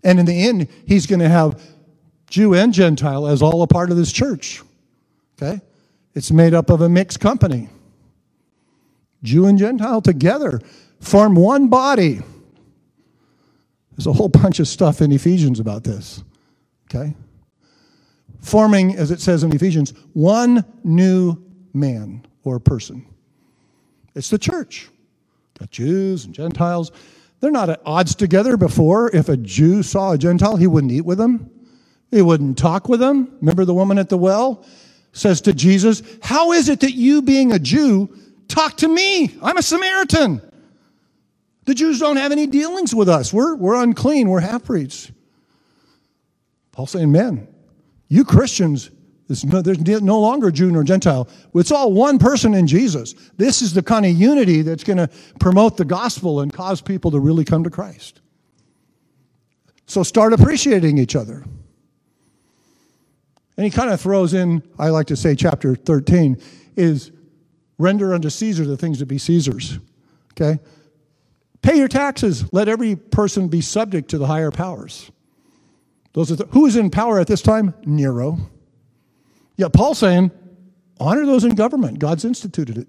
And in the end, He's going to have Jew and Gentile as all a part of this church. Okay? It's made up of a mixed company. Jew and Gentile together form one body. There's a whole bunch of stuff in Ephesians about this. Okay? Forming, as it says in Ephesians, one new man or person. It's the church. Got Jews and Gentiles. They're not at odds together before. If a Jew saw a Gentile, he wouldn't eat with them. He wouldn't talk with them. Remember the woman at the well says to Jesus, How is it that you, being a Jew, talk to me? I'm a Samaritan. The Jews don't have any dealings with us. We're, we're unclean. We're half breeds. Paul saying, Men, you Christians, there's no, there's no longer Jew nor Gentile. It's all one person in Jesus. This is the kind of unity that's going to promote the gospel and cause people to really come to Christ. So start appreciating each other. And he kind of throws in, I like to say, chapter 13 is render unto Caesar the things that be Caesar's. Okay? Pay your taxes. Let every person be subject to the higher powers. Those are who is in power at this time? Nero. Yet Paul's saying, honor those in government. God's instituted it.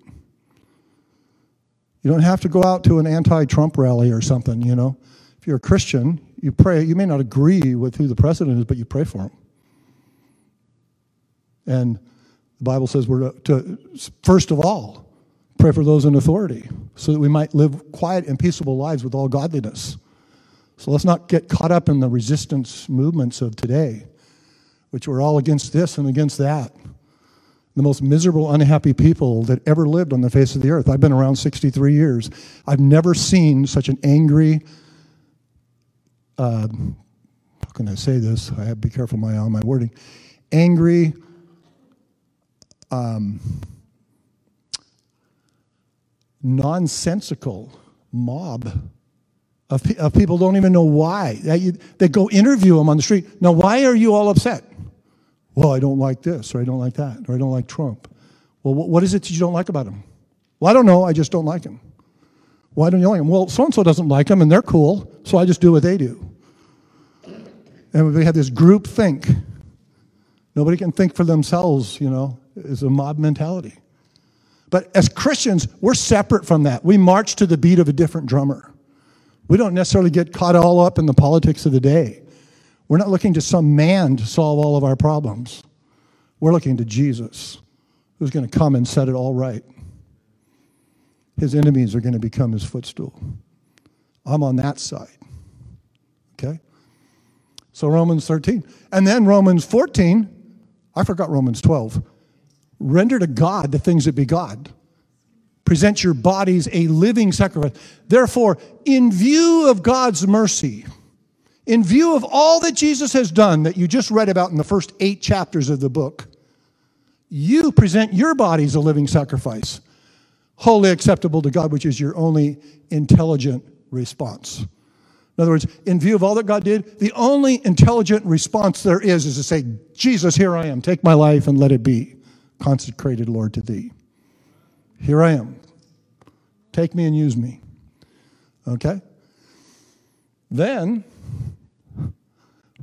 You don't have to go out to an anti-Trump rally or something, you know. If you're a Christian, you pray. You may not agree with who the president is, but you pray for him. And the Bible says we're to, first of all, pray for those in authority so that we might live quiet and peaceable lives with all godliness. So let's not get caught up in the resistance movements of today, which are all against this and against that. The most miserable, unhappy people that ever lived on the face of the earth. I've been around 63 years. I've never seen such an angry, uh, how can I say this? I have to be careful my, on my wording. Angry, um, nonsensical mob of, of people don't even know why. They, they go interview them on the street. Now, why are you all upset? Well, I don't like this, or I don't like that, or I don't like Trump. Well, what is it that you don't like about him? Well, I don't know. I just don't like him. Why don't you like him? Well, so and so doesn't like him, and they're cool, so I just do what they do. And we have this group think. Nobody can think for themselves, you know. It's a mob mentality. But as Christians, we're separate from that. We march to the beat of a different drummer. We don't necessarily get caught all up in the politics of the day. We're not looking to some man to solve all of our problems. We're looking to Jesus, who's going to come and set it all right. His enemies are going to become his footstool. I'm on that side. Okay? So Romans 13. And then Romans 14, I forgot Romans 12. Render to God the things that be God. Present your bodies a living sacrifice. Therefore, in view of God's mercy, in view of all that Jesus has done that you just read about in the first eight chapters of the book, you present your bodies a living sacrifice, wholly acceptable to God, which is your only intelligent response. In other words, in view of all that God did, the only intelligent response there is is to say, Jesus, here I am. Take my life and let it be consecrated, Lord, to thee. Here I am. Take me and use me. Okay? Then,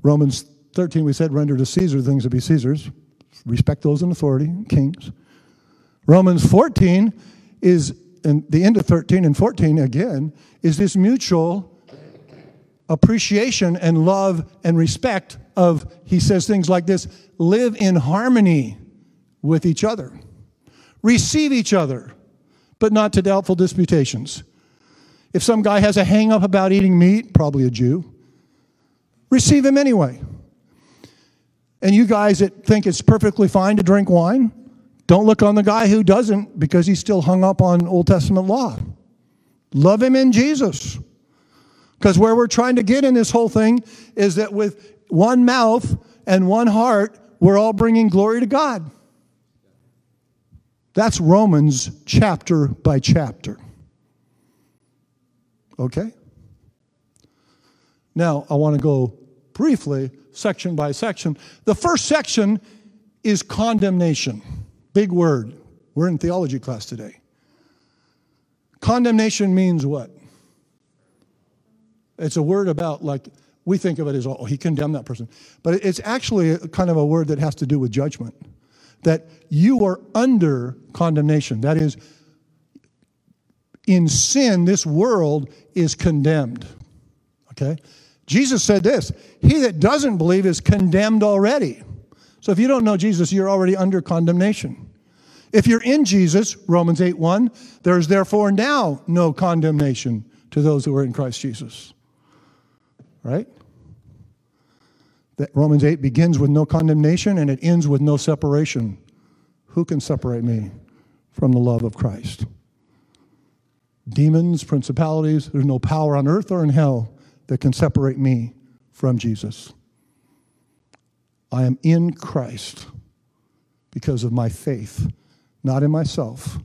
Romans 13, we said, render to Caesar things to be Caesar's. Respect those in authority, kings. Romans 14 is, and the end of 13 and 14 again, is this mutual appreciation and love and respect of, he says things like this live in harmony with each other, receive each other, but not to doubtful disputations. If some guy has a hang up about eating meat, probably a Jew, receive him anyway. And you guys that think it's perfectly fine to drink wine, don't look on the guy who doesn't because he's still hung up on Old Testament law. Love him in Jesus. Because where we're trying to get in this whole thing is that with one mouth and one heart, we're all bringing glory to God. That's Romans chapter by chapter. Okay? Now, I want to go briefly, section by section. The first section is condemnation. Big word. We're in theology class today. Condemnation means what? It's a word about, like, we think of it as, oh, he condemned that person. But it's actually kind of a word that has to do with judgment. That you are under condemnation. That is, in sin, this world is condemned. Okay? Jesus said this He that doesn't believe is condemned already. So if you don't know Jesus, you're already under condemnation. If you're in Jesus, Romans 8 1, there is therefore now no condemnation to those who are in Christ Jesus. Right? That Romans 8 begins with no condemnation and it ends with no separation. Who can separate me from the love of Christ? Demons, principalities, there's no power on earth or in hell that can separate me from Jesus. I am in Christ because of my faith, not in myself,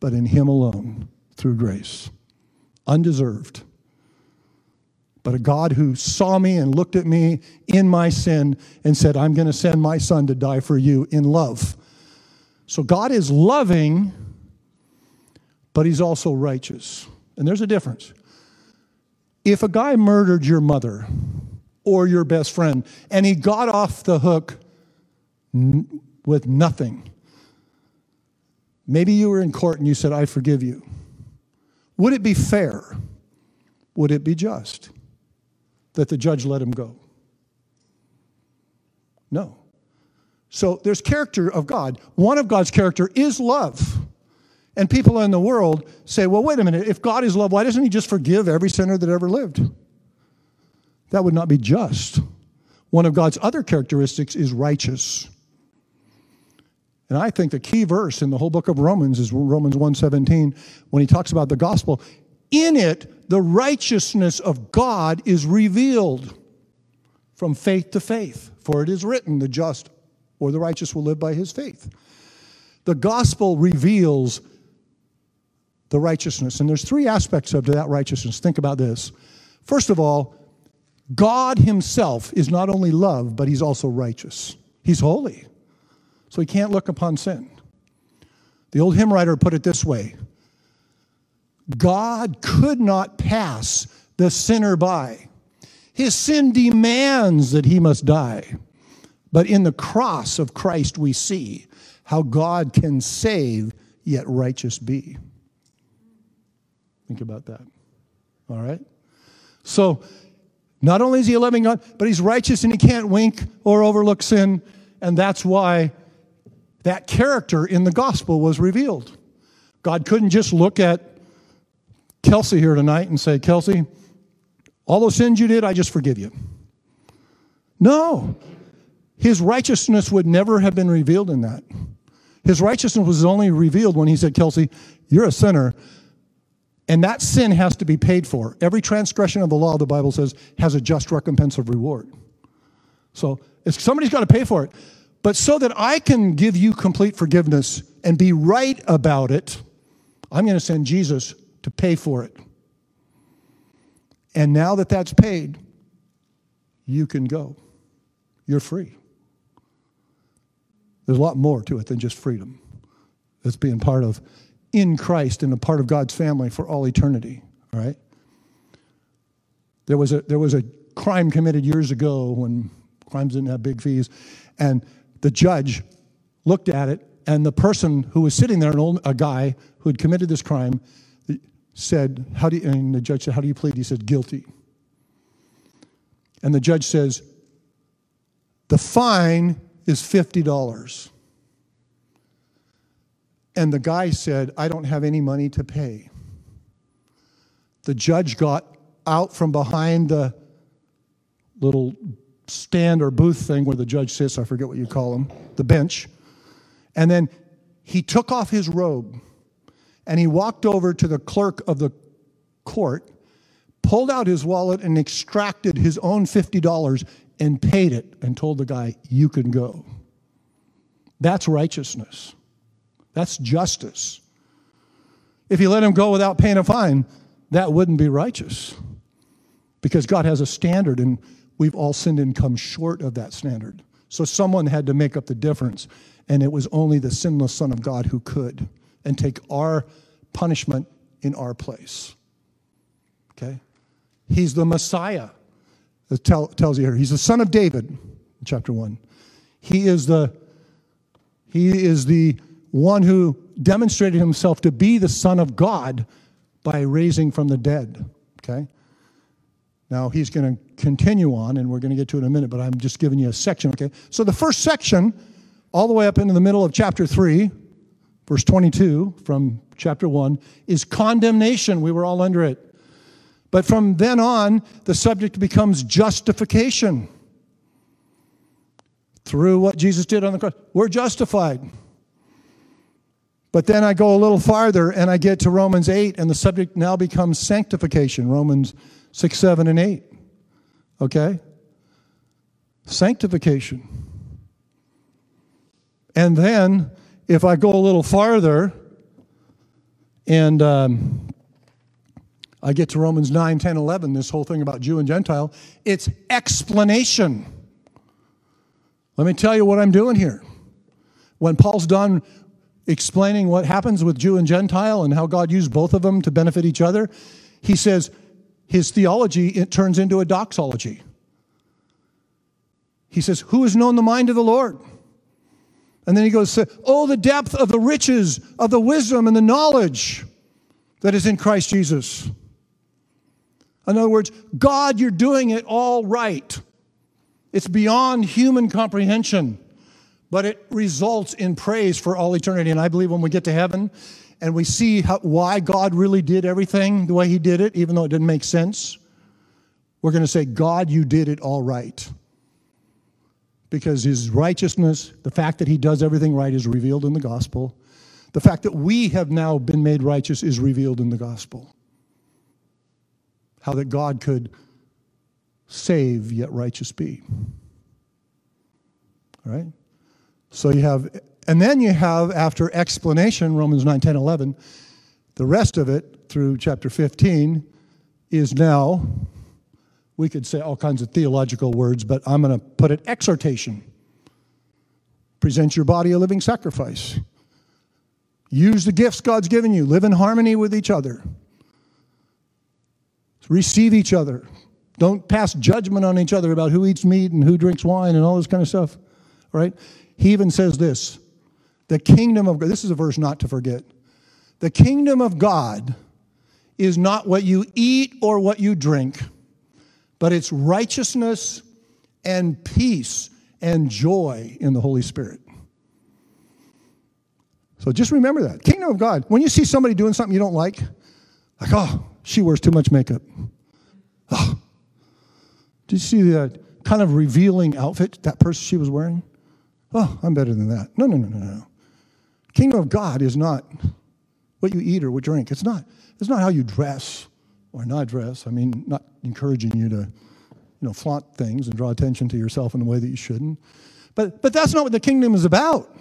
but in Him alone through grace. Undeserved. But a God who saw me and looked at me in my sin and said, I'm going to send my son to die for you in love. So God is loving, but He's also righteous. And there's a difference. If a guy murdered your mother or your best friend and he got off the hook n- with nothing, maybe you were in court and you said, I forgive you. Would it be fair? Would it be just that the judge let him go? No. So there's character of God. One of God's character is love. And people in the world say, well, wait a minute, if God is love, why doesn't he just forgive every sinner that ever lived? That would not be just. One of God's other characteristics is righteous. And I think the key verse in the whole book of Romans is Romans 1:17 when he talks about the gospel. In it, the righteousness of God is revealed from faith to faith. For it is written, the just or the righteous will live by his faith. The gospel reveals the righteousness. And there's three aspects of that righteousness. Think about this. First of all, God himself is not only love, but he's also righteous. He's holy. So he can't look upon sin. The old hymn writer put it this way God could not pass the sinner by. His sin demands that he must die. But in the cross of Christ, we see how God can save yet righteous be. Think about that. All right? So, not only is he a loving God, but he's righteous and he can't wink or overlook sin. And that's why that character in the gospel was revealed. God couldn't just look at Kelsey here tonight and say, Kelsey, all those sins you did, I just forgive you. No. His righteousness would never have been revealed in that. His righteousness was only revealed when he said, Kelsey, you're a sinner, and that sin has to be paid for. Every transgression of the law, the Bible says, has a just recompense of reward. So if somebody's got to pay for it. But so that I can give you complete forgiveness and be right about it, I'm going to send Jesus to pay for it. And now that that's paid, you can go. You're free. There's a lot more to it than just freedom. It's being part of in Christ and a part of God's family for all eternity, all right? There was a, there was a crime committed years ago when crimes didn't have big fees, and the judge looked at it, and the person who was sitting there, an old, a guy who had committed this crime, said, how do you, and the judge said, How do you plead? He said, Guilty. And the judge says, The fine is $50. And the guy said, I don't have any money to pay. The judge got out from behind the little stand or booth thing where the judge sits, I forget what you call them, the bench. And then he took off his robe and he walked over to the clerk of the court, pulled out his wallet, and extracted his own $50 and paid it and told the guy, You can go. That's righteousness. That's justice. If you let him go without paying a fine, that wouldn't be righteous. Because God has a standard, and we've all sinned and come short of that standard. So someone had to make up the difference, and it was only the sinless Son of God who could and take our punishment in our place. Okay? He's the Messiah. It tell, tells you here. He's the son of David, chapter 1. He is the he is the one who demonstrated himself to be the son of God by raising from the dead. Okay? Now he's going to continue on, and we're going to get to it in a minute, but I'm just giving you a section. Okay? So the first section, all the way up into the middle of chapter 3, verse 22 from chapter 1, is condemnation. We were all under it. But from then on, the subject becomes justification. Through what Jesus did on the cross, we're justified. But then I go a little farther and I get to Romans 8, and the subject now becomes sanctification Romans 6, 7, and 8. Okay? Sanctification. And then if I go a little farther and um, I get to Romans 9, 10, 11, this whole thing about Jew and Gentile, it's explanation. Let me tell you what I'm doing here. When Paul's done explaining what happens with Jew and Gentile and how God used both of them to benefit each other, he says his theology it turns into a doxology. He says, Who has known the mind of the Lord? And then he goes, Oh, the depth of the riches of the wisdom and the knowledge that is in Christ Jesus. In other words, God, you're doing it all right. It's beyond human comprehension, but it results in praise for all eternity. And I believe when we get to heaven and we see how, why God really did everything the way He did it, even though it didn't make sense, we're going to say, God, you did it all right because his righteousness, the fact that he does everything right, is revealed in the gospel. The fact that we have now been made righteous is revealed in the gospel. How that God could save yet righteous be. All right? So you have, and then you have, after explanation, Romans 9, 10, 11, the rest of it through chapter 15 is now we could say all kinds of theological words, but I'm going to put it exhortation. Present your body a living sacrifice. Use the gifts God's given you. Live in harmony with each other. Receive each other. Don't pass judgment on each other about who eats meat and who drinks wine and all this kind of stuff. Right? He even says this The kingdom of God, this is a verse not to forget. The kingdom of God is not what you eat or what you drink, but it's righteousness and peace and joy in the Holy Spirit. So just remember that. Kingdom of God. When you see somebody doing something you don't like, like, oh, she wears too much makeup. Oh. Did you see the kind of revealing outfit that person she was wearing? Oh, I'm better than that. No, no, no, no, no. Kingdom of God is not what you eat or what you drink. It's not, it's not how you dress or not dress. I mean, not encouraging you to, you know, flaunt things and draw attention to yourself in a way that you shouldn't. But, but that's not what the kingdom is about.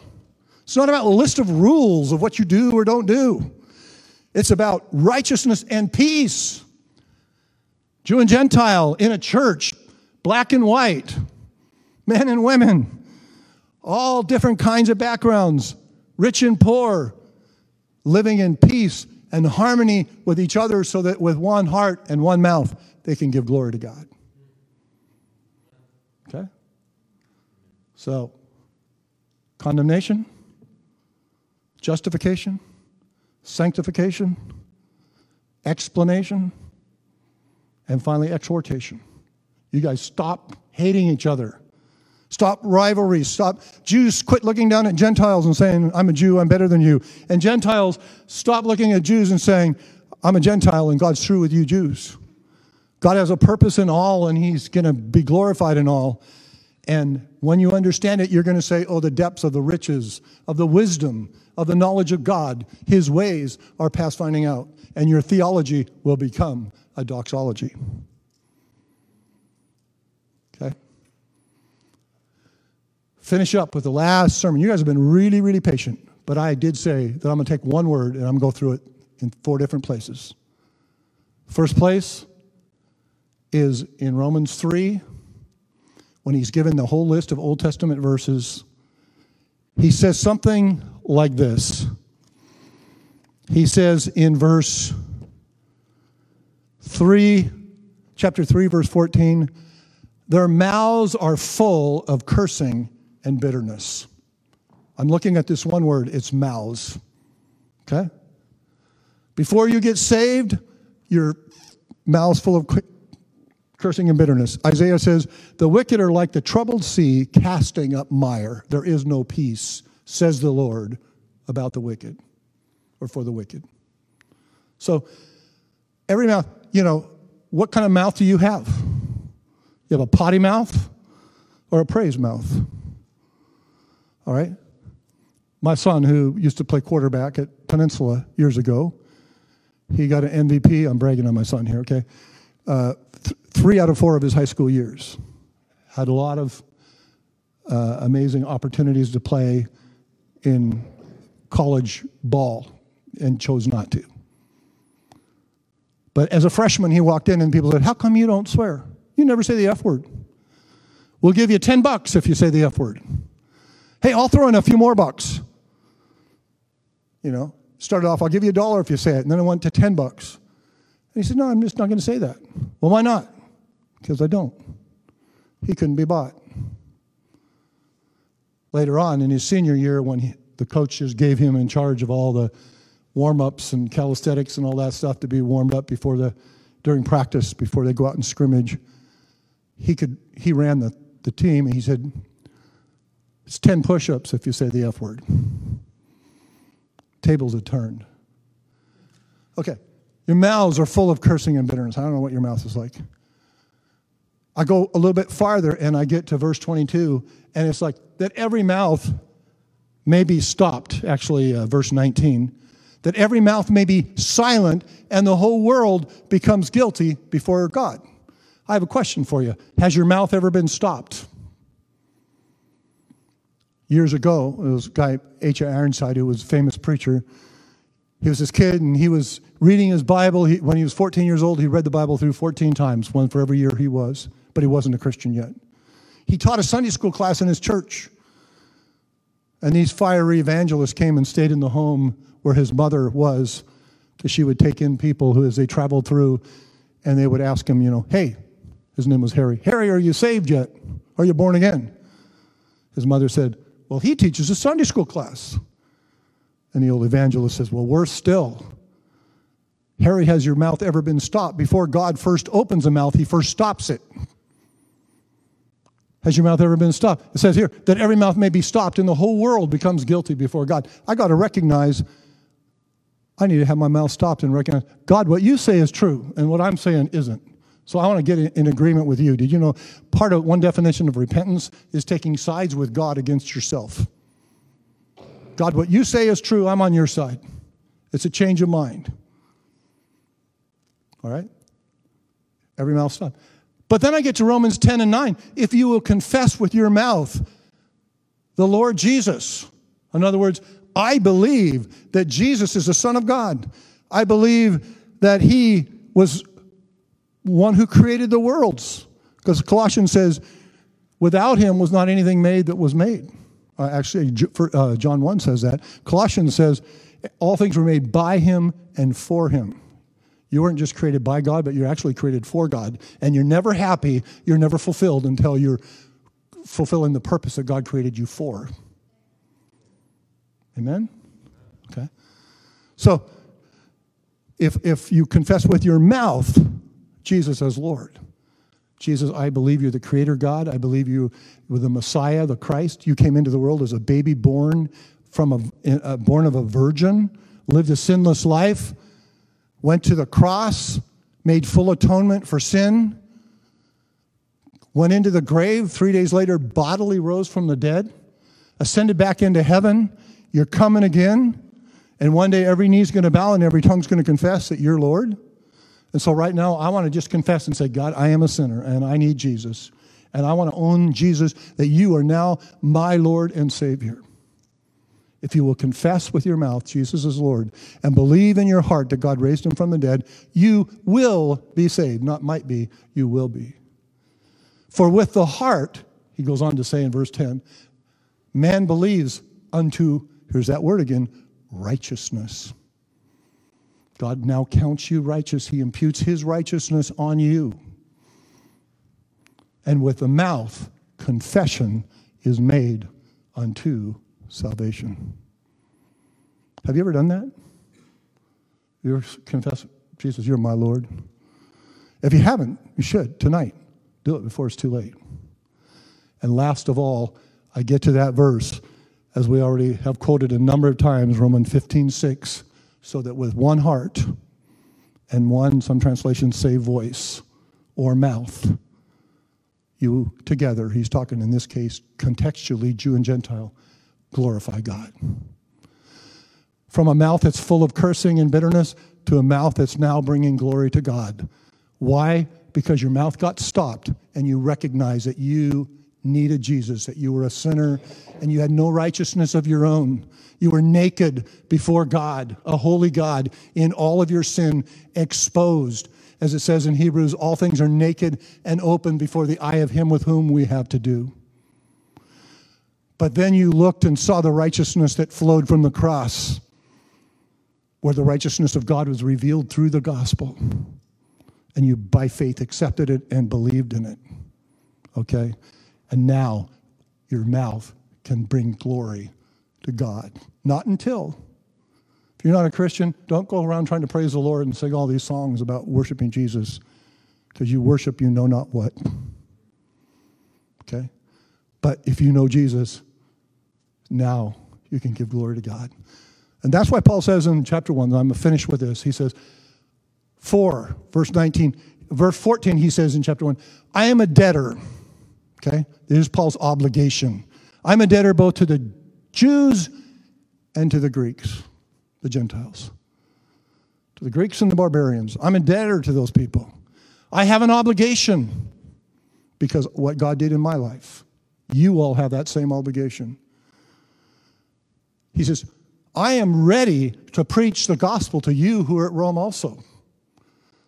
It's not about a list of rules of what you do or don't do. It's about righteousness and peace. Jew and Gentile in a church, black and white, men and women, all different kinds of backgrounds, rich and poor, living in peace and harmony with each other so that with one heart and one mouth they can give glory to God. Okay? So, condemnation, justification, sanctification, explanation, and finally exhortation. You guys stop hating each other. Stop rivalries. Stop. Jews quit looking down at Gentiles and saying, I'm a Jew, I'm better than you. And Gentiles stop looking at Jews and saying, I'm a Gentile and God's through with you Jews. God has a purpose in all and He's going to be glorified in all. And when you understand it, you're going to say, Oh, the depths of the riches, of the wisdom, of the knowledge of God. His ways are past finding out. And your theology will become a doxology. Finish up with the last sermon. You guys have been really, really patient, but I did say that I'm going to take one word and I'm going to go through it in four different places. First place is in Romans 3 when he's given the whole list of Old Testament verses, he says something like this. He says in verse 3, chapter 3, verse 14, their mouths are full of cursing and bitterness. I'm looking at this one word, it's mouths. Okay? Before you get saved, your mouth's full of cursing and bitterness. Isaiah says, The wicked are like the troubled sea casting up mire. There is no peace, says the Lord, about the wicked or for the wicked. So, every mouth, you know, what kind of mouth do you have? You have a potty mouth or a praise mouth? All right? My son, who used to play quarterback at Peninsula years ago, he got an MVP. I'm bragging on my son here, okay? Uh, th- three out of four of his high school years. Had a lot of uh, amazing opportunities to play in college ball and chose not to. But as a freshman, he walked in and people said, How come you don't swear? You never say the F word. We'll give you 10 bucks if you say the F word. Hey, I'll throw in a few more bucks. You know, started off, I'll give you a dollar if you say it. And then I went to 10 bucks. And he said, No, I'm just not going to say that. Well, why not? Because I don't. He couldn't be bought. Later on in his senior year, when he, the coaches gave him in charge of all the warm ups and calisthenics and all that stuff to be warmed up before the, during practice, before they go out and scrimmage, he, could, he ran the, the team and he said, It's 10 push ups if you say the F word. Tables had turned. Okay. Your mouths are full of cursing and bitterness. I don't know what your mouth is like. I go a little bit farther and I get to verse 22, and it's like that every mouth may be stopped, actually, uh, verse 19, that every mouth may be silent and the whole world becomes guilty before God. I have a question for you. Has your mouth ever been stopped? Years ago, there was a guy, H.A. Ironside, who was a famous preacher. He was this kid and he was reading his Bible. He, when he was 14 years old, he read the Bible through 14 times, one for every year he was, but he wasn't a Christian yet. He taught a Sunday school class in his church. And these fiery evangelists came and stayed in the home where his mother was, because she would take in people who, as they traveled through, and they would ask him, you know, hey, his name was Harry. Harry, are you saved yet? Are you born again? His mother said, well, he teaches a Sunday school class. And the old evangelist says, Well, worse still. Harry, has your mouth ever been stopped? Before God first opens a mouth, he first stops it. Has your mouth ever been stopped? It says here that every mouth may be stopped and the whole world becomes guilty before God. I got to recognize I need to have my mouth stopped and recognize God, what you say is true and what I'm saying isn't. So I want to get in agreement with you. Did you know part of one definition of repentance is taking sides with God against yourself? God, what you say is true, I'm on your side. It's a change of mind. All right? Every mouth stopped. But then I get to Romans 10 and 9. If you will confess with your mouth the Lord Jesus, in other words, I believe that Jesus is the Son of God. I believe that He was one who created the worlds. Because Colossians says, without Him was not anything made that was made. Uh, actually, uh, John 1 says that. Colossians says, all things were made by Him and for Him. You weren't just created by God, but you're actually created for God. And you're never happy, you're never fulfilled until you're fulfilling the purpose that God created you for. Amen? Okay. So, if, if you confess with your mouth Jesus as Lord, Jesus, I believe you're the creator God. I believe you were the Messiah, the Christ. You came into the world as a baby born from a, born of a virgin, lived a sinless life went to the cross, made full atonement for sin, went into the grave, three days later, bodily rose from the dead, ascended back into heaven. You're coming again. And one day every knee's going to bow and every tongue's going to confess that you're Lord. And so right now, I want to just confess and say, God, I am a sinner and I need Jesus. And I want to own Jesus, that you are now my Lord and Savior if you will confess with your mouth Jesus is Lord and believe in your heart that God raised him from the dead, you will be saved. Not might be, you will be. For with the heart, he goes on to say in verse 10, man believes unto, here's that word again, righteousness. God now counts you righteous. He imputes his righteousness on you. And with the mouth, confession is made unto salvation. Have you ever done that? You ever confess, Jesus, you're my Lord? If you haven't, you should tonight. Do it before it's too late. And last of all, I get to that verse, as we already have quoted a number of times, Romans 15, 6, so that with one heart and one, some translations say voice or mouth, you together, he's talking in this case contextually, Jew and Gentile, glorify God. From a mouth that's full of cursing and bitterness to a mouth that's now bringing glory to God. Why? Because your mouth got stopped and you recognize that you needed Jesus, that you were a sinner and you had no righteousness of your own. You were naked before God, a holy God, in all of your sin, exposed. As it says in Hebrews, all things are naked and open before the eye of Him with whom we have to do. But then you looked and saw the righteousness that flowed from the cross, where the righteousness of God was revealed through the gospel. And you, by faith, accepted it and believed in it. Okay? And now your mouth can bring glory to God. Not until. If you're not a Christian, don't go around trying to praise the Lord and sing all these songs about worshiping Jesus because you worship you know not what. Okay? But if you know Jesus, now you can give glory to God. And that's why Paul says in chapter 1, I'm finished with this. He says, 4, verse 19, verse 14, he says in chapter 1, I am a debtor. Okay? This is Paul's obligation. I'm a debtor both to the Jews and to the Greeks, the Gentiles, to the Greeks and the barbarians. I'm a debtor to those people. I have an obligation because what God did in my life. You all have that same obligation. He says, I am ready to preach the gospel to you who are at Rome also.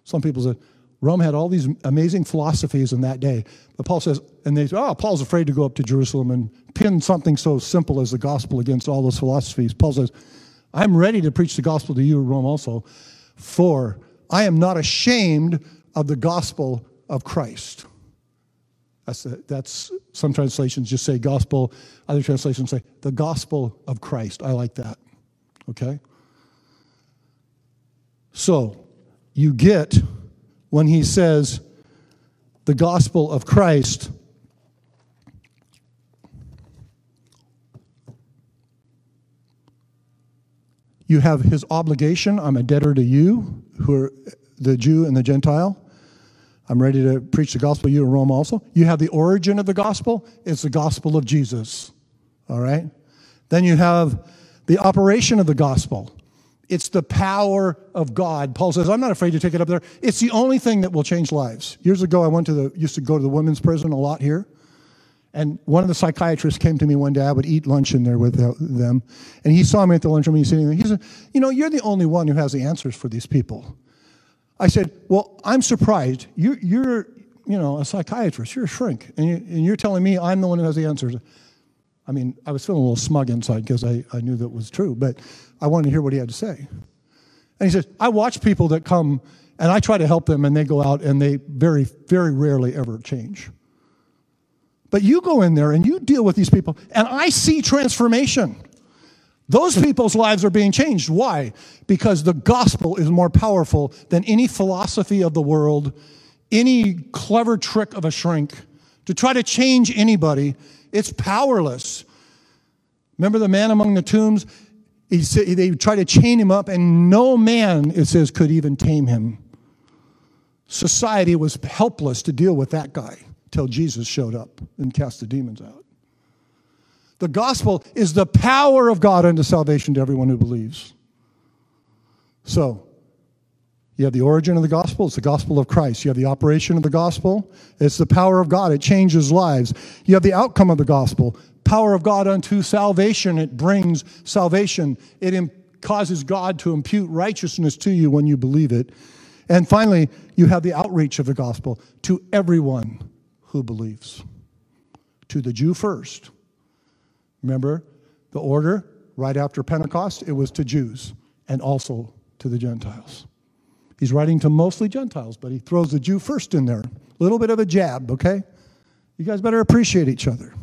Some people say, Rome had all these amazing philosophies in that day. But Paul says, and they say, oh, Paul's afraid to go up to Jerusalem and pin something so simple as the gospel against all those philosophies. Paul says, I'm ready to preach the gospel to you Rome also, for I am not ashamed of the gospel of Christ. That's, that's some translations just say gospel. Other translations say the gospel of Christ. I like that. Okay? So, you get when he says the gospel of Christ. You have his obligation. I'm a debtor to you, who are the Jew and the Gentile. I'm ready to preach the gospel you in Rome also. You have the origin of the gospel. It's the gospel of Jesus. All right? Then you have the operation of the gospel. It's the power of God. Paul says, I'm not afraid to take it up there. It's the only thing that will change lives. Years ago, I went to the, used to go to the women's prison a lot here. And one of the psychiatrists came to me one day. I would eat lunch in there with them. And he saw me at the lunchroom. Sitting there. He said, You know, you're the only one who has the answers for these people. I said, Well, I'm surprised. You, you're, you know, a psychiatrist. You're a shrink. And, you, and you're telling me I'm the one who has the answers. I mean, I was feeling a little smug inside because I, I knew that was true, but I wanted to hear what he had to say. And he says, I watch people that come and I try to help them and they go out and they very, very rarely ever change. But you go in there and you deal with these people and I see transformation. Those people's lives are being changed. Why? Because the gospel is more powerful than any philosophy of the world, any clever trick of a shrink to try to change anybody it's powerless. Remember the man among the tombs? He said, they tried to chain him up, and no man, it says, could even tame him. Society was helpless to deal with that guy till Jesus showed up and cast the demons out. The gospel is the power of God unto salvation to everyone who believes. So, you have the origin of the gospel, it's the gospel of Christ. You have the operation of the gospel, it's the power of God, it changes lives. You have the outcome of the gospel, power of God unto salvation, it brings salvation. It causes God to impute righteousness to you when you believe it. And finally, you have the outreach of the gospel to everyone who believes. To the Jew first. Remember the order right after Pentecost? It was to Jews and also to the Gentiles. He's writing to mostly Gentiles, but he throws the Jew first in there. A little bit of a jab, okay? You guys better appreciate each other.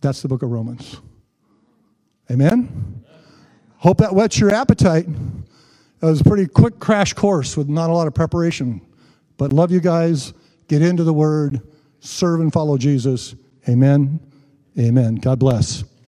That's the book of Romans. Amen? Hope that whets your appetite. It was a pretty quick crash course with not a lot of preparation. But love you guys. Get into the word, serve and follow Jesus. Amen. Amen. God bless.